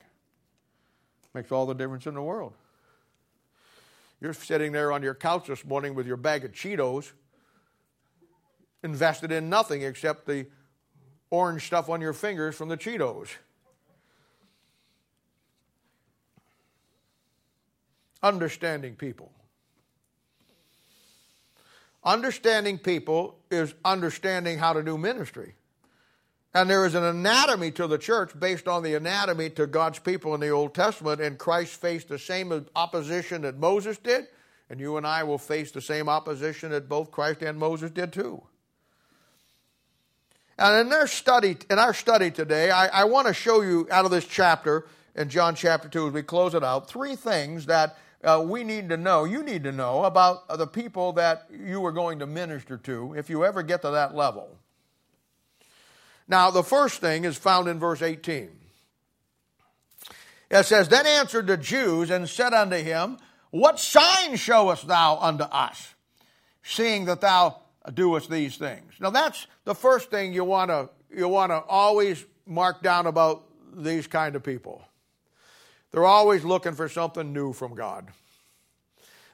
Makes all the difference in the world. You're sitting there on your couch this morning with your bag of Cheetos, invested in nothing except the orange stuff on your fingers from the Cheetos. Understanding people. Understanding people is understanding how to do ministry. And there is an anatomy to the church based on the anatomy to God's people in the Old Testament, and Christ faced the same opposition that Moses did, and you and I will face the same opposition that both Christ and Moses did too. And in their study, in our study today, I, I want to show you out of this chapter in John chapter 2, as we close it out, three things that uh, we need to know, you need to know about the people that you are going to minister to if you ever get to that level. Now, the first thing is found in verse 18. It says, Then answered the Jews and said unto him, What sign showest thou unto us, seeing that thou doest these things? Now, that's the first thing you want to you want to always mark down about these kind of people. They're always looking for something new from God.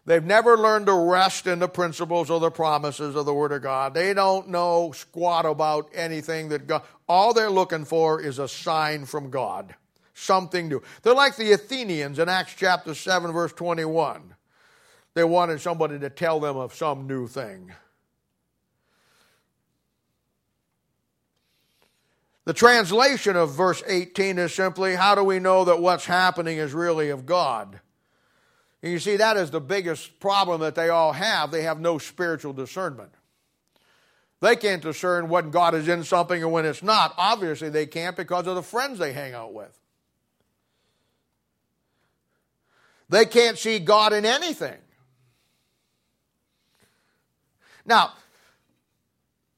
They've never learned to rest in the principles or the promises of the Word of God. They don't know squat about anything that God, all they're looking for is a sign from God, something new. They're like the Athenians in Acts chapter 7, verse 21. They wanted somebody to tell them of some new thing. The translation of verse 18 is simply, How do we know that what's happening is really of God? And you see, that is the biggest problem that they all have. They have no spiritual discernment. They can't discern when God is in something and when it's not. Obviously, they can't because of the friends they hang out with. They can't see God in anything. Now,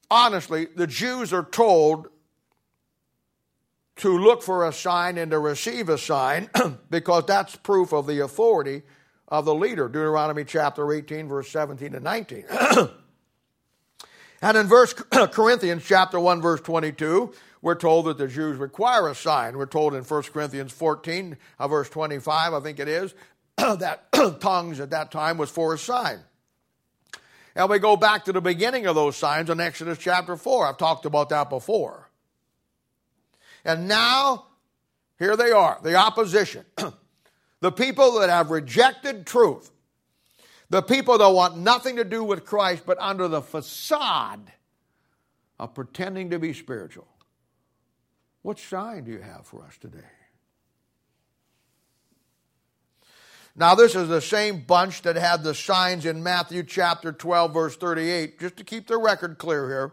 honestly, the Jews are told to look for a sign and to receive a sign <clears throat> because that's proof of the authority of the leader. Deuteronomy chapter 18, verse 17 and 19. <clears throat> and in verse <clears throat> Corinthians chapter 1, verse 22, we're told that the Jews require a sign. We're told in 1 Corinthians 14, uh, verse 25, I think it is, <clears throat> that tongues at that time was for a sign. And we go back to the beginning of those signs in Exodus chapter 4. I've talked about that before. And now, here they are, the opposition. The people that have rejected truth. The people that want nothing to do with Christ but under the facade of pretending to be spiritual. What sign do you have for us today? Now, this is the same bunch that had the signs in Matthew chapter 12, verse 38, just to keep the record clear here.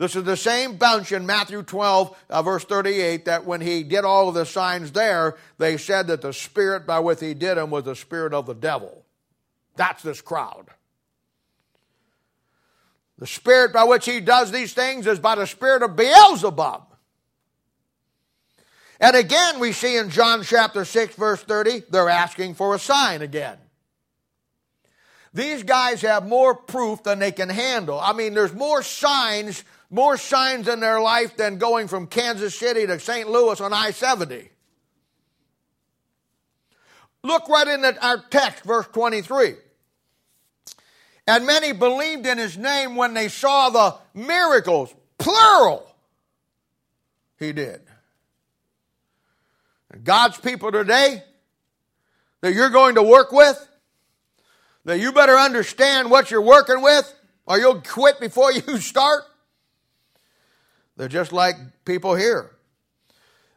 This is the same bunch in Matthew 12, uh, verse 38, that when he did all of the signs there, they said that the spirit by which he did them was the spirit of the devil. That's this crowd. The spirit by which he does these things is by the spirit of Beelzebub. And again, we see in John chapter 6, verse 30, they're asking for a sign again. These guys have more proof than they can handle. I mean, there's more signs, more signs in their life than going from Kansas City to St. Louis on I 70. Look right in our text, verse 23. And many believed in his name when they saw the miracles, plural, he did. God's people today that you're going to work with, that you better understand what you're working with, or you'll quit before <laughs> you start. They're just like people here.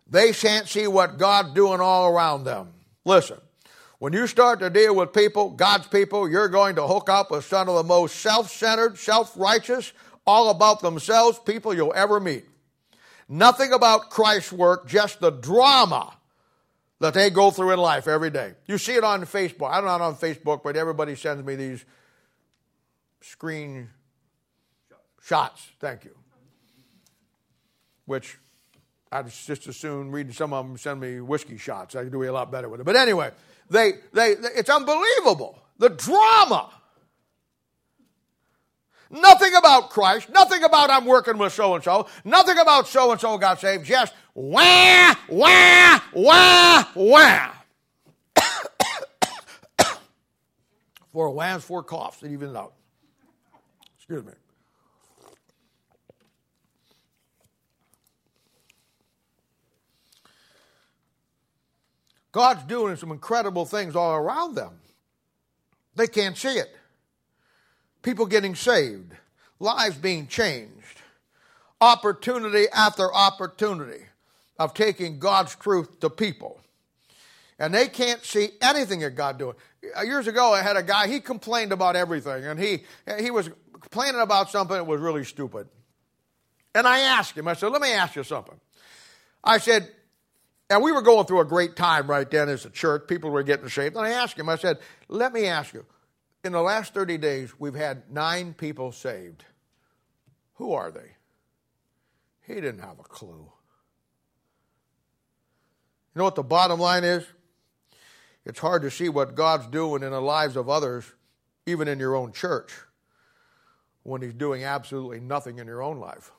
They can't see what God's doing all around them. Listen, when you start to deal with people, God's people, you're going to hook up with some of the most self centered, self righteous, all about themselves people you'll ever meet. Nothing about Christ's work, just the drama that they go through in life every day. You see it on Facebook. I'm not on Facebook, but everybody sends me these screen shots. Thank you. Which I'd just as soon read some of them send me whiskey shots. I do a lot better with it. But anyway, they, they, they it's unbelievable. The drama. Nothing about Christ, nothing about I'm working with so and so, nothing about so and so got saved, just wah, wah, wah, wah. <coughs> four whams, four coughs, it evens out. Excuse me. God's doing some incredible things all around them. They can't see it people getting saved, lives being changed, opportunity after opportunity of taking God's truth to people. And they can't see anything that God doing. Years ago, I had a guy, he complained about everything, and he, he was complaining about something that was really stupid. And I asked him, I said, let me ask you something. I said, and we were going through a great time right then as a church. People were getting saved. And I asked him, I said, let me ask you, in the last 30 days, we've had nine people saved. Who are they? He didn't have a clue. You know what the bottom line is? It's hard to see what God's doing in the lives of others, even in your own church, when He's doing absolutely nothing in your own life.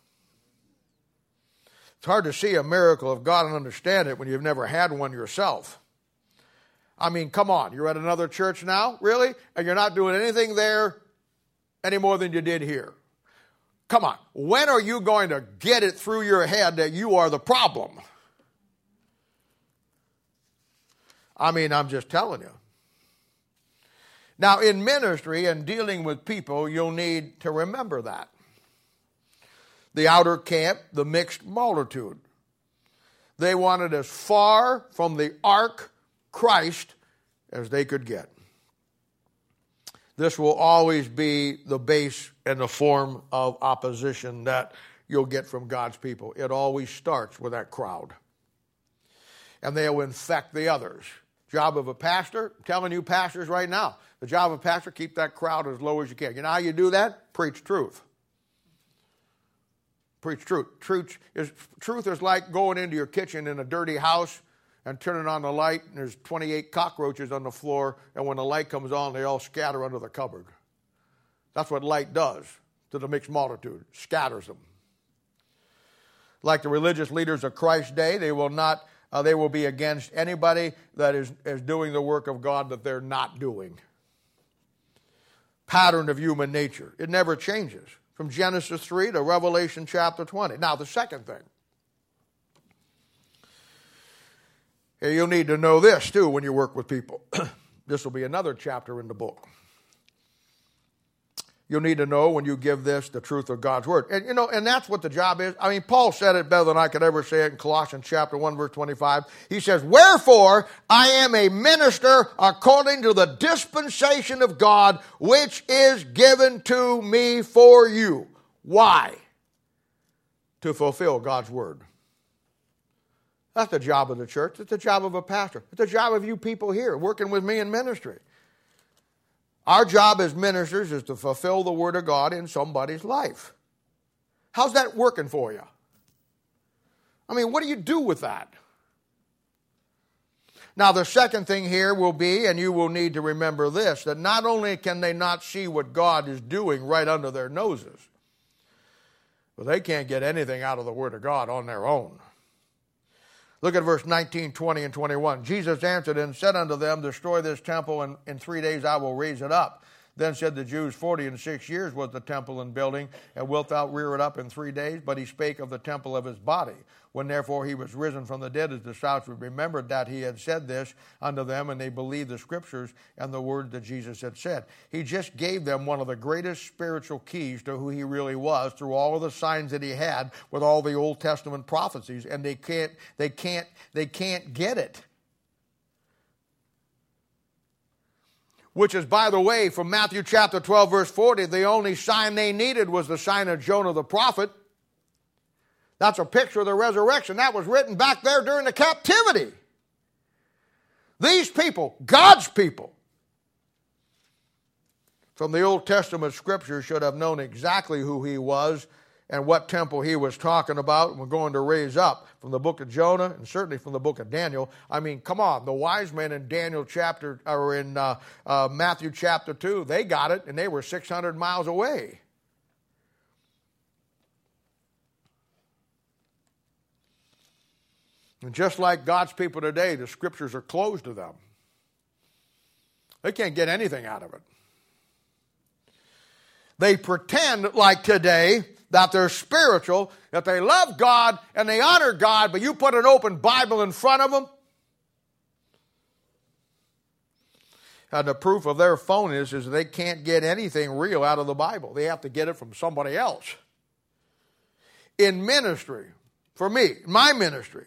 It's hard to see a miracle of God and understand it when you've never had one yourself. I mean, come on, you're at another church now, really? And you're not doing anything there any more than you did here. Come on, when are you going to get it through your head that you are the problem? I mean, I'm just telling you. Now, in ministry and dealing with people, you'll need to remember that. The outer camp, the mixed multitude. They wanted as far from the ark Christ as they could get. This will always be the base and the form of opposition that you'll get from God's people. It always starts with that crowd. And they will infect the others. Job of a pastor, I'm telling you pastors right now, the job of a pastor, keep that crowd as low as you can. You know how you do that? Preach truth. Preach truth. Truth is, truth is like going into your kitchen in a dirty house and turning on the light, and there's 28 cockroaches on the floor, and when the light comes on, they all scatter under the cupboard. That's what light does to the mixed multitude, scatters them. Like the religious leaders of Christ's day, they will not, uh, they will be against anybody that is, is doing the work of God that they're not doing. Pattern of human nature. It never changes from Genesis 3 to Revelation chapter 20. Now, the second thing. You'll need to know this too when you work with people. <clears throat> this will be another chapter in the book. You'll need to know when you give this the truth of God's word. And you know, and that's what the job is. I mean, Paul said it better than I could ever say it in Colossians chapter 1, verse 25. He says, Wherefore I am a minister according to the dispensation of God, which is given to me for you. Why? To fulfill God's word. That's the job of the church. It's the job of a pastor. It's the job of you people here working with me in ministry. Our job as ministers is to fulfill the Word of God in somebody's life. How's that working for you? I mean, what do you do with that? Now, the second thing here will be, and you will need to remember this, that not only can they not see what God is doing right under their noses, but they can't get anything out of the Word of God on their own. Look at verse 19, 20, and 21. Jesus answered and said unto them, Destroy this temple, and in three days I will raise it up. Then said the Jews, Forty and six years was the temple in building, and wilt thou rear it up in three days? But he spake of the temple of his body. When therefore he was risen from the dead, his disciples remembered that he had said this unto them, and they believed the scriptures and the word that Jesus had said. He just gave them one of the greatest spiritual keys to who he really was through all of the signs that he had with all the Old Testament prophecies, and they can't, they can't, they can't get it. which is, by the way, from Matthew chapter 12, verse 40, the only sign they needed was the sign of Jonah the prophet. That's a picture of the resurrection. That was written back there during the captivity. These people, God's people, from the Old Testament scripture should have known exactly who he was and what temple he was talking about and we're going to raise up from the book of Jonah and certainly from the book of Daniel. I mean, come on, the wise men in Daniel chapter or in uh, uh, Matthew chapter 2, they got it and they were 600 miles away. And just like God's people today, the scriptures are closed to them. They can't get anything out of it. They pretend like today that they're spiritual, that they love God and they honor God, but you put an open Bible in front of them. And the proof of their phone is, is they can't get anything real out of the Bible. They have to get it from somebody else. In ministry, for me, my ministry,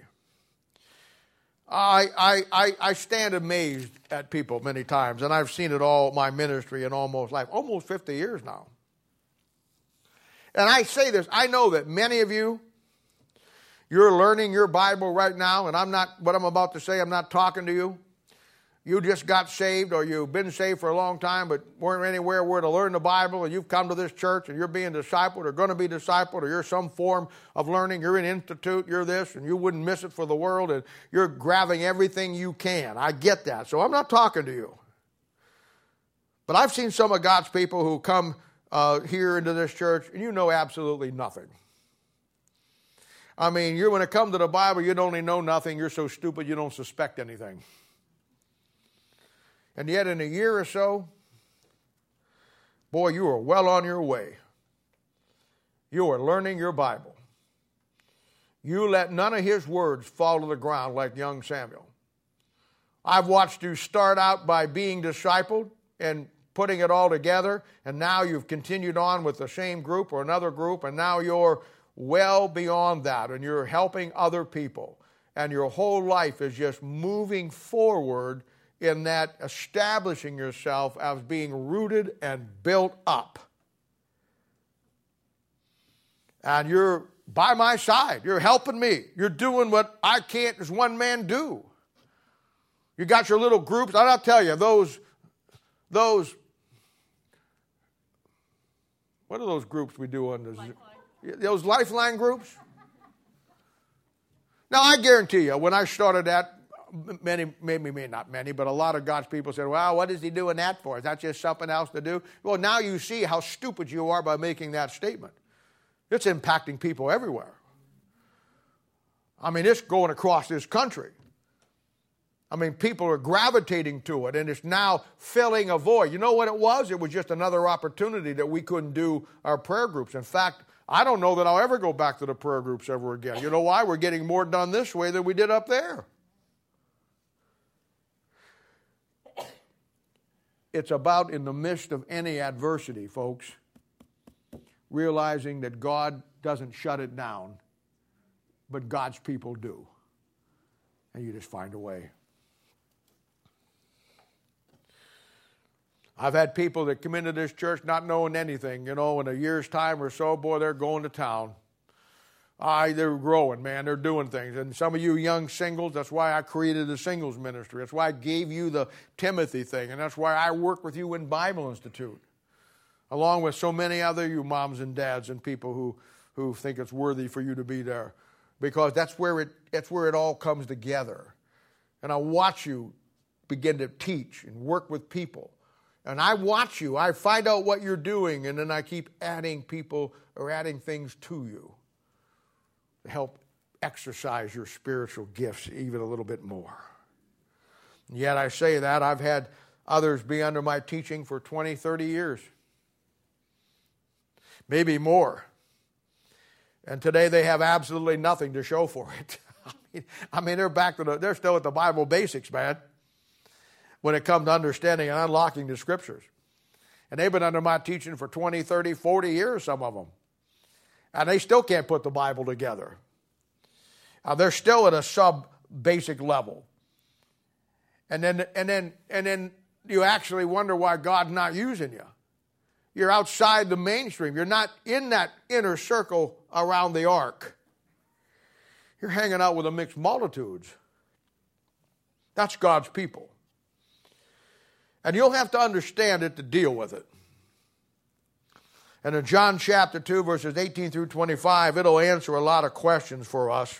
I, I, I, stand amazed at people many times, and I've seen it all my ministry in almost life, almost 50 years now. And I say this, I know that many of you, you're learning your Bible right now, and I'm not, what I'm about to say, I'm not talking to you. You just got saved, or you've been saved for a long time, but weren't anywhere where to learn the Bible, and you've come to this church, and you're being discipled, or going to be discipled, or you're some form of learning. You're in institute, you're this, and you wouldn't miss it for the world, and you're grabbing everything you can. I get that. So I'm not talking to you. But I've seen some of God's people who come uh, here into this church, and you know absolutely nothing. I mean, you're when it comes to the Bible, you don't only know nothing, you're so stupid you don't suspect anything. And yet, in a year or so, boy, you are well on your way. You are learning your Bible. You let none of his words fall to the ground like young Samuel. I've watched you start out by being discipled and putting it all together, and now you've continued on with the same group or another group, and now you're well beyond that, and you're helping other people. And your whole life is just moving forward in that establishing yourself as being rooted and built up. And you're by my side. You're helping me. You're doing what I can't as one man do. You got your little groups. I'll tell you, those, those what are those groups we do on the Lifeline? Those lifeline groups. Now, I guarantee you, when I started that, many, maybe not many, but a lot of God's people said, well, what is he doing that for? Is that just something else to do? Well, now you see how stupid you are by making that statement. It's impacting people everywhere. I mean, it's going across this country. I mean, people are gravitating to it, and it's now filling a void. You know what it was? It was just another opportunity that we couldn't do our prayer groups. In fact, I don't know that I'll ever go back to the prayer groups ever again. You know why? We're getting more done this way than we did up there. It's about in the midst of any adversity, folks, realizing that God doesn't shut it down, but God's people do. And you just find a way. I've had people that come into this church not knowing anything, you know, in a year's time or so, boy, they're going to town. I, they're growing, man. They're doing things. And some of you young singles, that's why I created the singles ministry. That's why I gave you the Timothy thing. And that's why I work with you in Bible Institute, along with so many other you moms and dads and people who, who think it's worthy for you to be there. Because that's where it, that's where it all comes together. And I watch you begin to teach and work with people and I watch you. I find out what you're doing, and then I keep adding people or adding things to you help exercise your spiritual gifts even a little bit more. And yet I say that I've had others be under my teaching for 20, 30 years, maybe more. And today they have absolutely nothing to show for it. <laughs> I mean, they're back to the, they're still at the Bible basics, man when it comes to understanding and unlocking the scriptures. And they've been under my teaching for 20, 30, 40 years, some of them. And they still can't put the Bible together. Uh, they're still at a sub basic level. And then, and, then, and then you actually wonder why God's not using you. You're outside the mainstream. You're not in that inner circle around the ark. You're hanging out with a mixed multitudes. That's God's people. And you'll have to understand it to deal with it. And in John chapter 2, verses 18 through 25, it'll answer a lot of questions for us.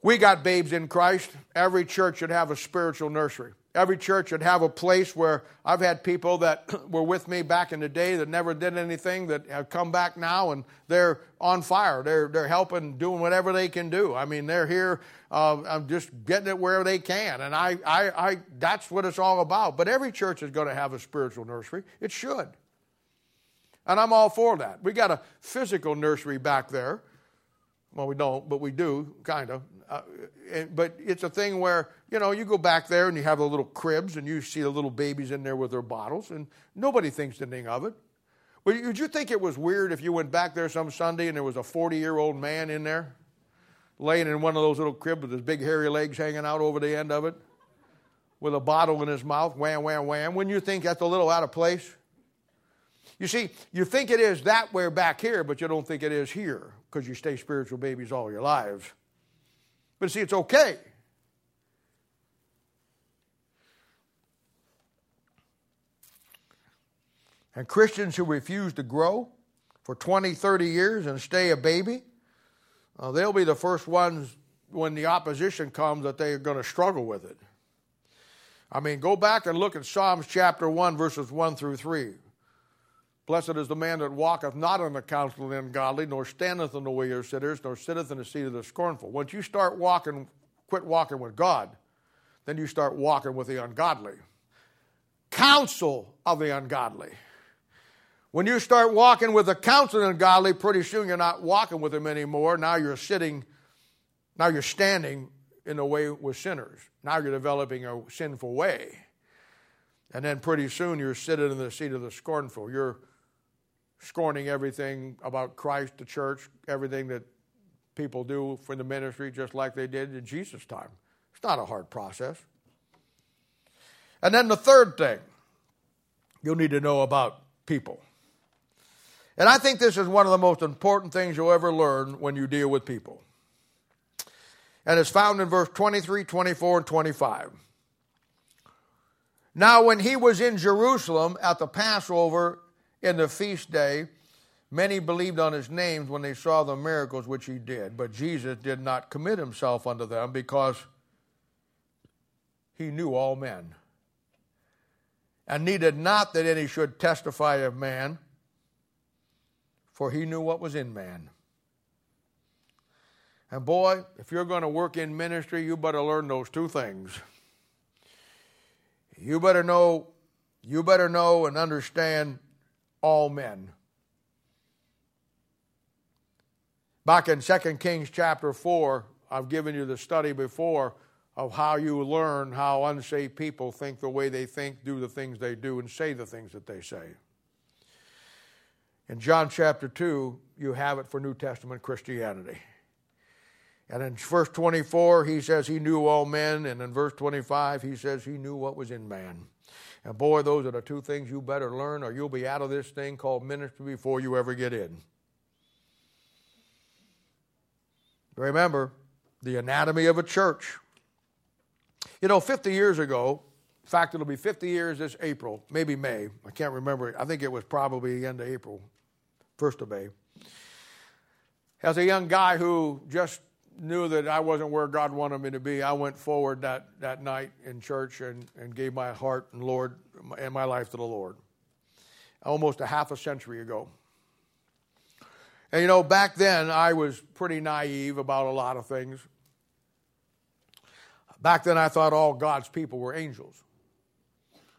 We got babes in Christ. Every church should have a spiritual nursery. Every church should have a place where I've had people that <clears throat> were with me back in the day that never did anything that have come back now and they're on fire. They're, they're helping, doing whatever they can do. I mean, they're here uh, I'm just getting it where they can. And I, I, I, that's what it's all about. But every church is going to have a spiritual nursery. It should. And I'm all for that. We got a physical nursery back there. Well, we don't, but we do, kind of. Uh, but it's a thing where you know you go back there and you have the little cribs and you see the little babies in there with their bottles and nobody thinks anything of it. But would you think it was weird if you went back there some Sunday and there was a 40 year old man in there, laying in one of those little cribs with his big hairy legs hanging out over the end of it, with a bottle in his mouth, wham, wham, wham? Wouldn't you think that's a little out of place? You see, you think it is that way back here, but you don't think it is here because you stay spiritual babies all your lives. But see, it's okay. And Christians who refuse to grow for 20, 30 years and stay a baby, uh, they'll be the first ones when the opposition comes that they're going to struggle with it. I mean, go back and look at Psalms chapter 1, verses 1 through 3. Blessed is the man that walketh not in the counsel of the ungodly, nor standeth in the way of sinners, nor sitteth in the seat of the scornful. Once you start walking, quit walking with God, then you start walking with the ungodly. Counsel of the ungodly. When you start walking with the counsel of the ungodly, pretty soon you're not walking with them anymore. Now you're sitting, now you're standing in the way with sinners. Now you're developing a sinful way. And then pretty soon you're sitting in the seat of the scornful. You're scorning everything about Christ, the church, everything that people do for the ministry, just like they did in Jesus' time. It's not a hard process. And then the third thing you'll need to know about people. And I think this is one of the most important things you'll ever learn when you deal with people. And it's found in verse 23, 24, and 25. Now, when he was in Jerusalem at the Passover, in the feast day, Many believed on his names when they saw the miracles which he did, but Jesus did not commit himself unto them because he knew all men, and needed not that any should testify of man, for he knew what was in man. And boy, if you're going to work in ministry, you better learn those two things. You better know, you better know and understand all men. Back in 2 Kings chapter 4, I've given you the study before of how you learn how unsaved people think the way they think, do the things they do, and say the things that they say. In John chapter 2, you have it for New Testament Christianity. And in verse 24, he says he knew all men. And in verse 25, he says he knew what was in man. And boy, those are the two things you better learn, or you'll be out of this thing called ministry before you ever get in. Remember, the anatomy of a church. You know, 50 years ago, in fact, it'll be 50 years this April, maybe May. I can't remember. I think it was probably the end of April, 1st of May. As a young guy who just knew that I wasn't where God wanted me to be, I went forward that, that night in church and, and gave my heart and Lord and my life to the Lord. Almost a half a century ago. And you know, back then I was pretty naive about a lot of things. Back then I thought all God's people were angels.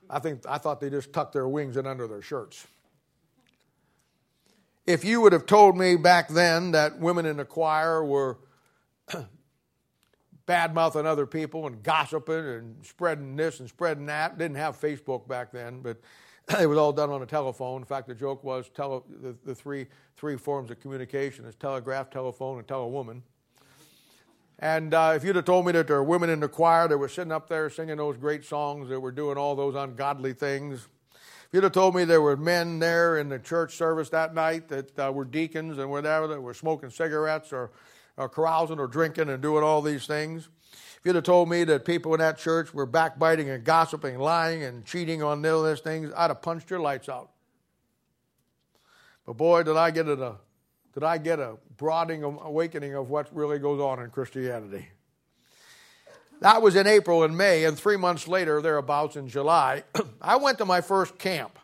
I think I thought they just tucked their wings in under their shirts. If you would have told me back then that women in the choir were <clears throat> bad mouthing other people and gossiping and spreading this and spreading that, didn't have Facebook back then, but <clears throat> it was all done on a telephone. In fact, the joke was tele, the, the three, three forms of communication is telegraph, telephone, and telewoman. And uh, if you'd have told me that there were women in the choir that were sitting up there singing those great songs that were doing all those ungodly things, if you'd have told me there were men there in the church service that night that uh, were deacons and whatever that were smoking cigarettes or, or carousing or drinking and doing all these things, if you'd have told me that people in that church were backbiting and gossiping, lying and cheating on all those things, I'd have punched your lights out. But boy, did I get a did I get a broadening awakening of what really goes on in Christianity. That was in April and May, and three months later, thereabouts in July, <clears throat> I went to my first camp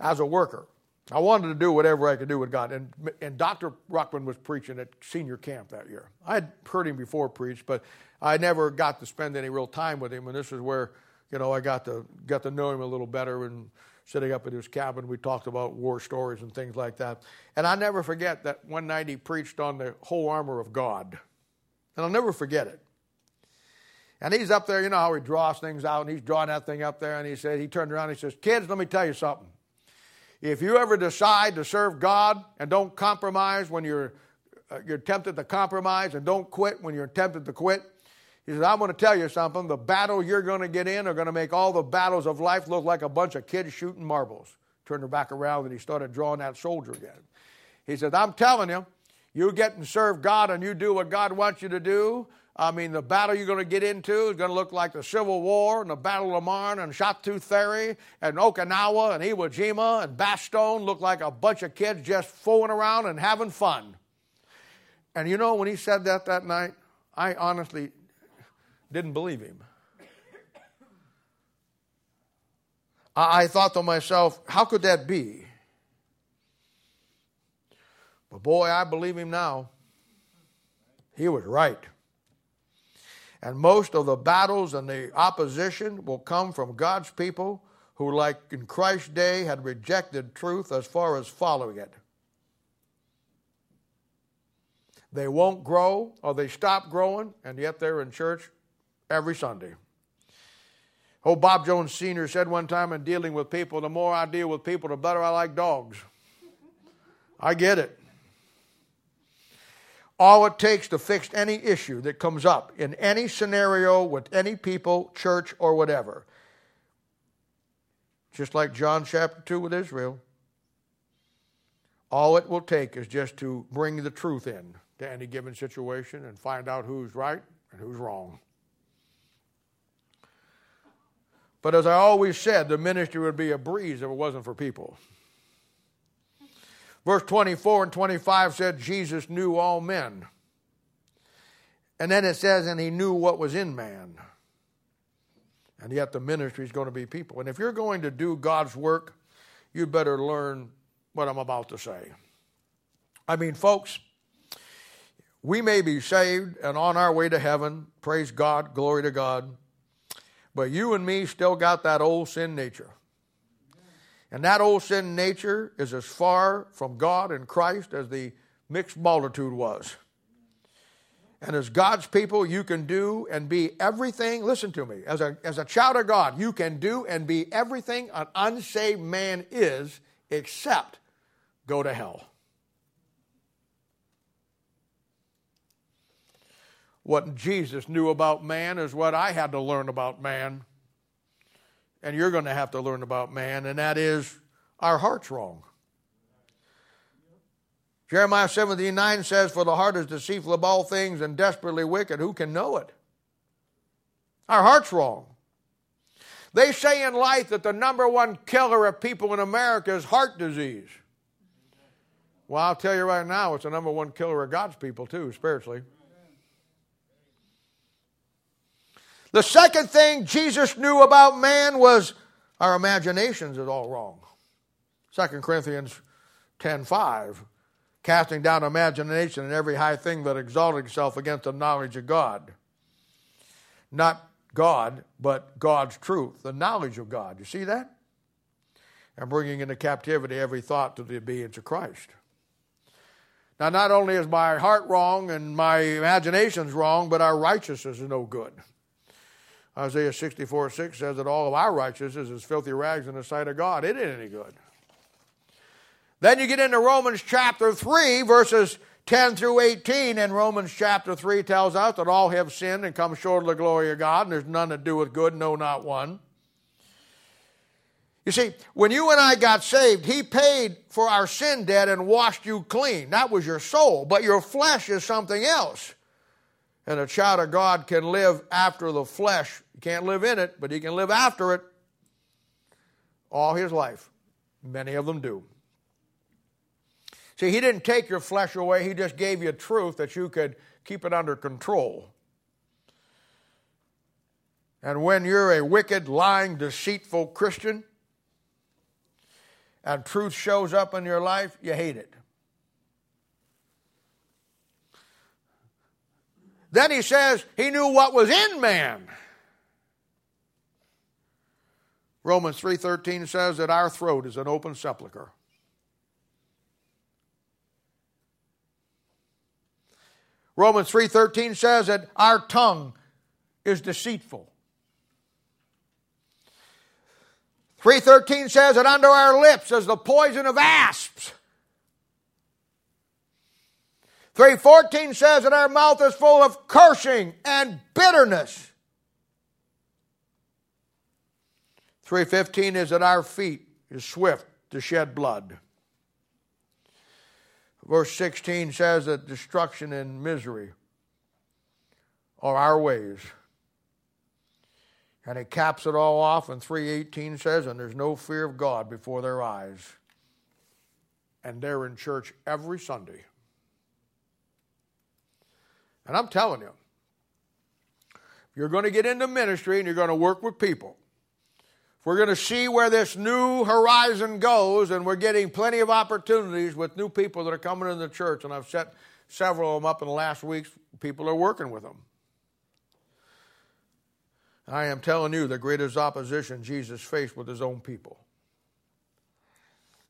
as a worker. I wanted to do whatever I could do with God. And, and Dr. Ruckman was preaching at senior camp that year. I had heard him before preach, but I never got to spend any real time with him. And this is where, you know, I got to, got to know him a little better. And sitting up at his cabin, we talked about war stories and things like that. And I never forget that one night he preached on the whole armor of God. And I'll never forget it. And he's up there, you know how he draws things out, and he's drawing that thing up there, and he said, he turned around and he says, Kids, let me tell you something. If you ever decide to serve God and don't compromise when you're, uh, you're tempted to compromise and don't quit when you're tempted to quit, he says, I'm going to tell you something. The battle you're going to get in are going to make all the battles of life look like a bunch of kids shooting marbles. Turned her back around and he started drawing that soldier again. He said, I'm telling you, you get and serve God and you do what God wants you to do, I mean, the battle you're going to get into is going to look like the Civil War and the Battle of Marne and Château Thierry and Okinawa and Iwo Jima and Bastogne look like a bunch of kids just fooling around and having fun. And you know, when he said that that night, I honestly didn't believe him. I thought to myself, how could that be? But boy, I believe him now. He was right. And most of the battles and the opposition will come from God's people who, like in Christ's day, had rejected truth as far as following it. They won't grow or they stop growing, and yet they're in church every Sunday. Oh, Bob Jones Sr. said one time in dealing with people, the more I deal with people, the better I like dogs. I get it all it takes to fix any issue that comes up in any scenario with any people, church, or whatever. Just like John chapter 2 with Israel. All it will take is just to bring the truth in to any given situation and find out who's right and who's wrong. But as I always said, the ministry would be a breeze if it wasn't for people. Verse 24 and 25 said Jesus knew all men. And then it says, and he knew what was in man. And yet the ministry is going to be people. And if you're going to do God's work, you better learn what I'm about to say. I mean, folks, we may be saved and on our way to heaven. Praise God, glory to God. But you and me still got that old sin nature. And that old sin nature is as far from God and Christ as the mixed multitude was. And as God's people, you can do and be everything. Listen to me. As a, as a child of God, you can do and be everything an unsaved man is except go to hell. What Jesus knew about man is what I had to learn about man. And you're going to have to learn about man, and that is our heart's wrong. Jeremiah 17 9 says, For the heart is deceitful of all things and desperately wicked. Who can know it? Our heart's wrong. They say in life that the number one killer of people in America is heart disease. Well, I'll tell you right now, it's the number one killer of God's people, too, spiritually. The second thing Jesus knew about man was our imaginations is all wrong. 2 Corinthians 10 5 casting down imagination and every high thing that exalted itself against the knowledge of God. Not God, but God's truth, the knowledge of God. You see that? And bringing into captivity every thought to the obedience of Christ. Now, not only is my heart wrong and my imagination's wrong, but our righteousness is no good. Isaiah 64 6 says that all of our righteousness is filthy rags in the sight of God. It ain't any good. Then you get into Romans chapter 3, verses 10 through 18, and Romans chapter 3 tells us that all have sinned and come short of the glory of God, and there's none that doeth good, no, not one. You see, when you and I got saved, He paid for our sin debt and washed you clean. That was your soul, but your flesh is something else. And a child of God can live after the flesh. He can't live in it, but he can live after it all his life. Many of them do. See, he didn't take your flesh away, he just gave you truth that you could keep it under control. And when you're a wicked, lying, deceitful Christian, and truth shows up in your life, you hate it. Then he says he knew what was in man. Romans 3:13 says that our throat is an open sepulchre. Romans 3:13 says that our tongue is deceitful. 3:13 says that under our lips is the poison of asps. 3:14 says that our mouth is full of cursing and bitterness. 3:15 is that our feet is swift to shed blood. Verse 16 says that destruction and misery are our ways. And he caps it all off in 318 says, and there's no fear of God before their eyes. And they're in church every Sunday. And I'm telling you, if you're going to get into ministry and you're going to work with people, if we're going to see where this new horizon goes, and we're getting plenty of opportunities with new people that are coming into the church, and I've set several of them up in the last weeks, people are working with them. I am telling you, the greatest opposition Jesus faced with his own people.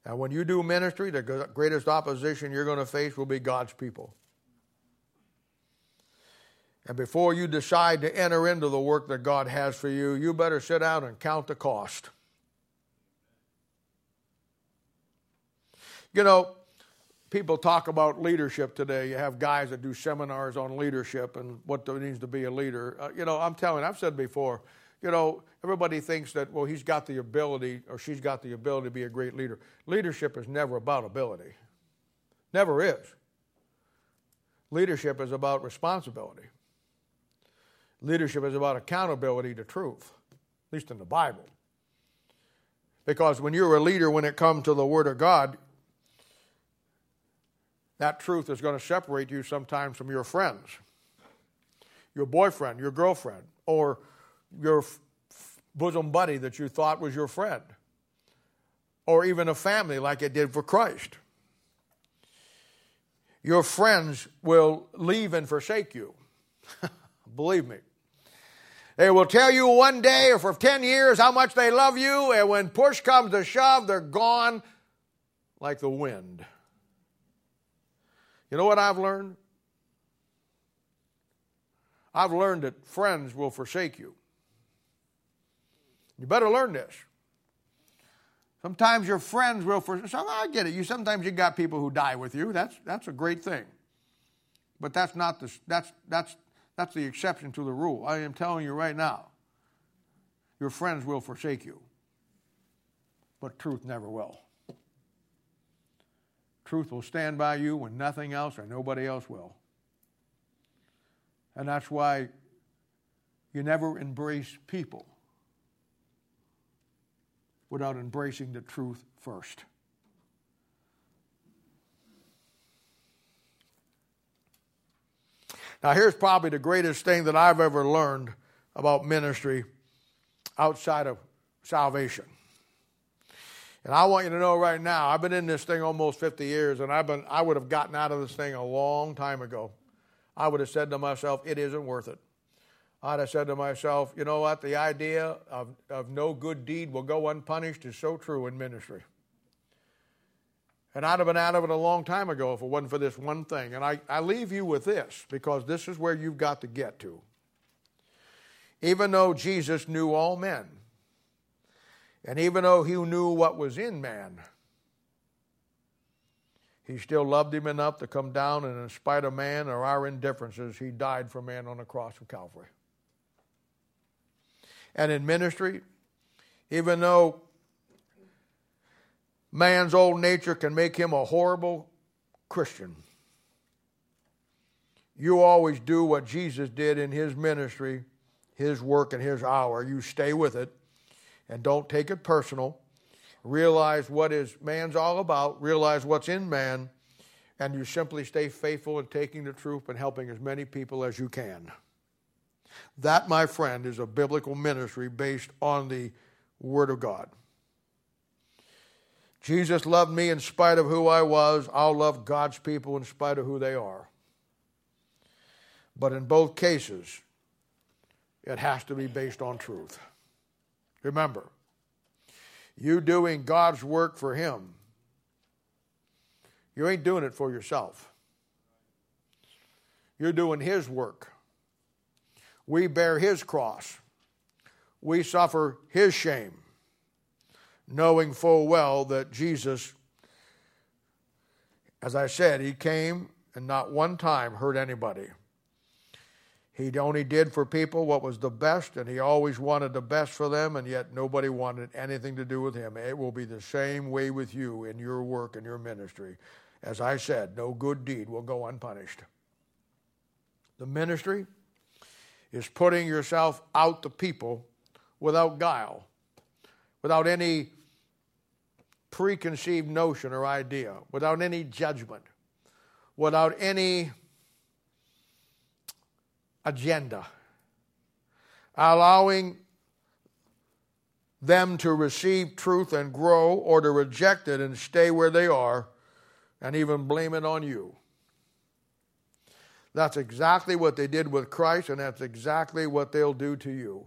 Now, when you do ministry, the greatest opposition you're going to face will be God's people. And before you decide to enter into the work that God has for you, you better sit down and count the cost. You know, people talk about leadership today. You have guys that do seminars on leadership and what it means to be a leader. Uh, you know, I'm telling I've said before, you know, everybody thinks that, well, he's got the ability or she's got the ability to be a great leader. Leadership is never about ability, never is. Leadership is about responsibility. Leadership is about accountability to truth, at least in the Bible. Because when you're a leader, when it comes to the Word of God, that truth is going to separate you sometimes from your friends, your boyfriend, your girlfriend, or your bosom buddy that you thought was your friend, or even a family like it did for Christ. Your friends will leave and forsake you. <laughs> Believe me. They will tell you one day or for 10 years how much they love you, and when push comes to shove, they're gone like the wind. You know what I've learned? I've learned that friends will forsake you. You better learn this. Sometimes your friends will forsake. I get it. You sometimes you got people who die with you. That's that's a great thing. But that's not the that's that's that's the exception to the rule. I am telling you right now. Your friends will forsake you. But truth never will. Truth will stand by you when nothing else or nobody else will. And that's why you never embrace people without embracing the truth first. Now, here's probably the greatest thing that I've ever learned about ministry outside of salvation. And I want you to know right now, I've been in this thing almost 50 years, and I've been, I would have gotten out of this thing a long time ago. I would have said to myself, it isn't worth it. I'd have said to myself, you know what, the idea of, of no good deed will go unpunished is so true in ministry. And I'd have been out of it a long time ago if it wasn't for this one thing. And I, I leave you with this because this is where you've got to get to. Even though Jesus knew all men, and even though he knew what was in man, he still loved him enough to come down, and in spite of man or our indifferences, he died for man on the cross of Calvary. And in ministry, even though man's old nature can make him a horrible Christian, you always do what Jesus did in his ministry, his work, and his hour. You stay with it and don't take it personal. Realize what is man's all about, realize what's in man, and you simply stay faithful in taking the truth and helping as many people as you can. That, my friend, is a biblical ministry based on the Word of God. Jesus loved me in spite of who I was. I'll love God's people in spite of who they are. But in both cases, it has to be based on truth. Remember, you doing God's work for Him, you ain't doing it for yourself. You're doing His work. We bear His cross, we suffer His shame, knowing full well that Jesus, as I said, He came and not one time hurt anybody. He only did for people what was the best, and he always wanted the best for them, and yet nobody wanted anything to do with him. It will be the same way with you in your work and your ministry. As I said, no good deed will go unpunished. The ministry is putting yourself out to people without guile, without any preconceived notion or idea, without any judgment, without any agenda, allowing them to receive truth and grow or to reject it and stay where they are and even blame it on you. That's exactly what they did with Christ, and that's exactly what they'll do to you.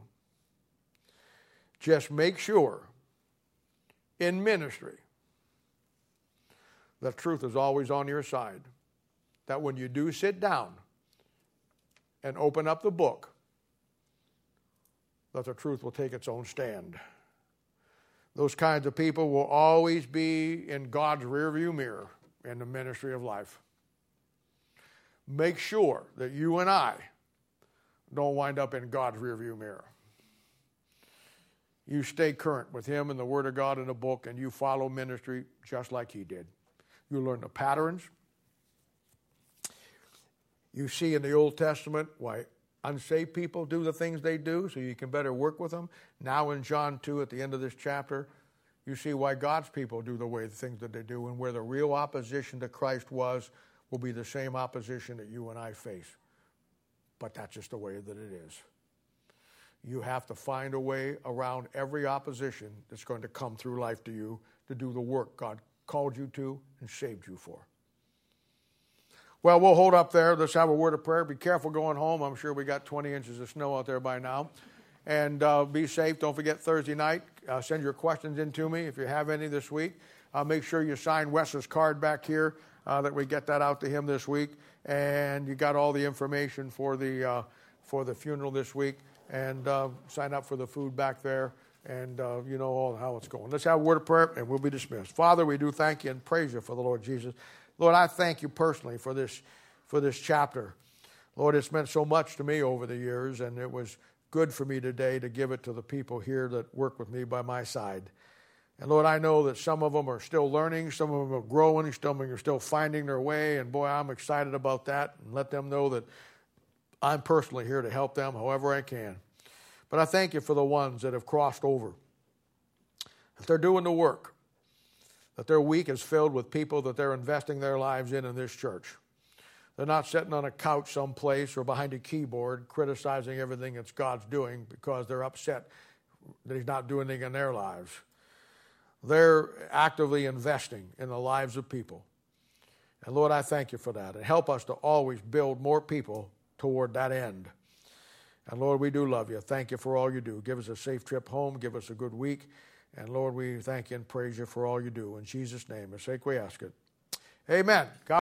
Just make sure in ministry The truth is always on your side. That when you do sit down and open up the book, that the truth will take its own stand. Those kinds of people will always be in God's rearview mirror in the ministry of life. Make sure that you and I don't wind up in God's rearview mirror. You stay current with Him and the Word of God in the book, and you follow ministry just like He did. You learn the patterns, you see in the Old Testament why unsaved people do the things they do so you can better work with them. Now in John 2 at the end of this chapter, you see why God's people do the way the things that they do and where the real opposition to Christ was will be the same opposition that you and I face. But that's just the way that it is. You have to find a way around every opposition that's going to come through life to you to do the work God called you to and saved you for. Well, we'll hold up there. Let's have a word of prayer. Be careful going home. I'm sure we got 20 inches of snow out there by now. And uh, be safe. Don't forget Thursday night. Uh, send your questions in to me if you have any this week. Uh, make sure you sign Wes's card back here uh, that we get that out to him this week. And you got all the information for the uh, for the funeral this week. And uh, sign up for the food back there. And you know all how it's going. Let's have a word of prayer, and we'll be dismissed. Father, we do thank you and praise you for the Lord Jesus. Lord, I thank you personally for this, for this chapter. Lord, it's meant so much to me over the years, and it was good for me today to give it to the people here that work with me by my side. And Lord, I know that some of them are still learning, some of them are growing, some of them are still finding their way, and boy, I'm excited about that and let them know that I'm personally here to help them however I can. But I thank you for the ones that have crossed over, that they're doing the work that their week is filled with people that they're investing their lives in in this church. They're not sitting on a couch someplace or behind a keyboard criticizing everything that God's doing because they're upset that He's not doing anything in their lives. They're actively investing in the lives of people. And Lord, I thank you for that. And help us to always build more people toward that end. And Lord, we do love you. Thank you for all you do. Give us a safe trip home. Give us a good week. And Lord, we thank you and praise you for all you do. In Jesus' name, I sake we ask it. Amen. God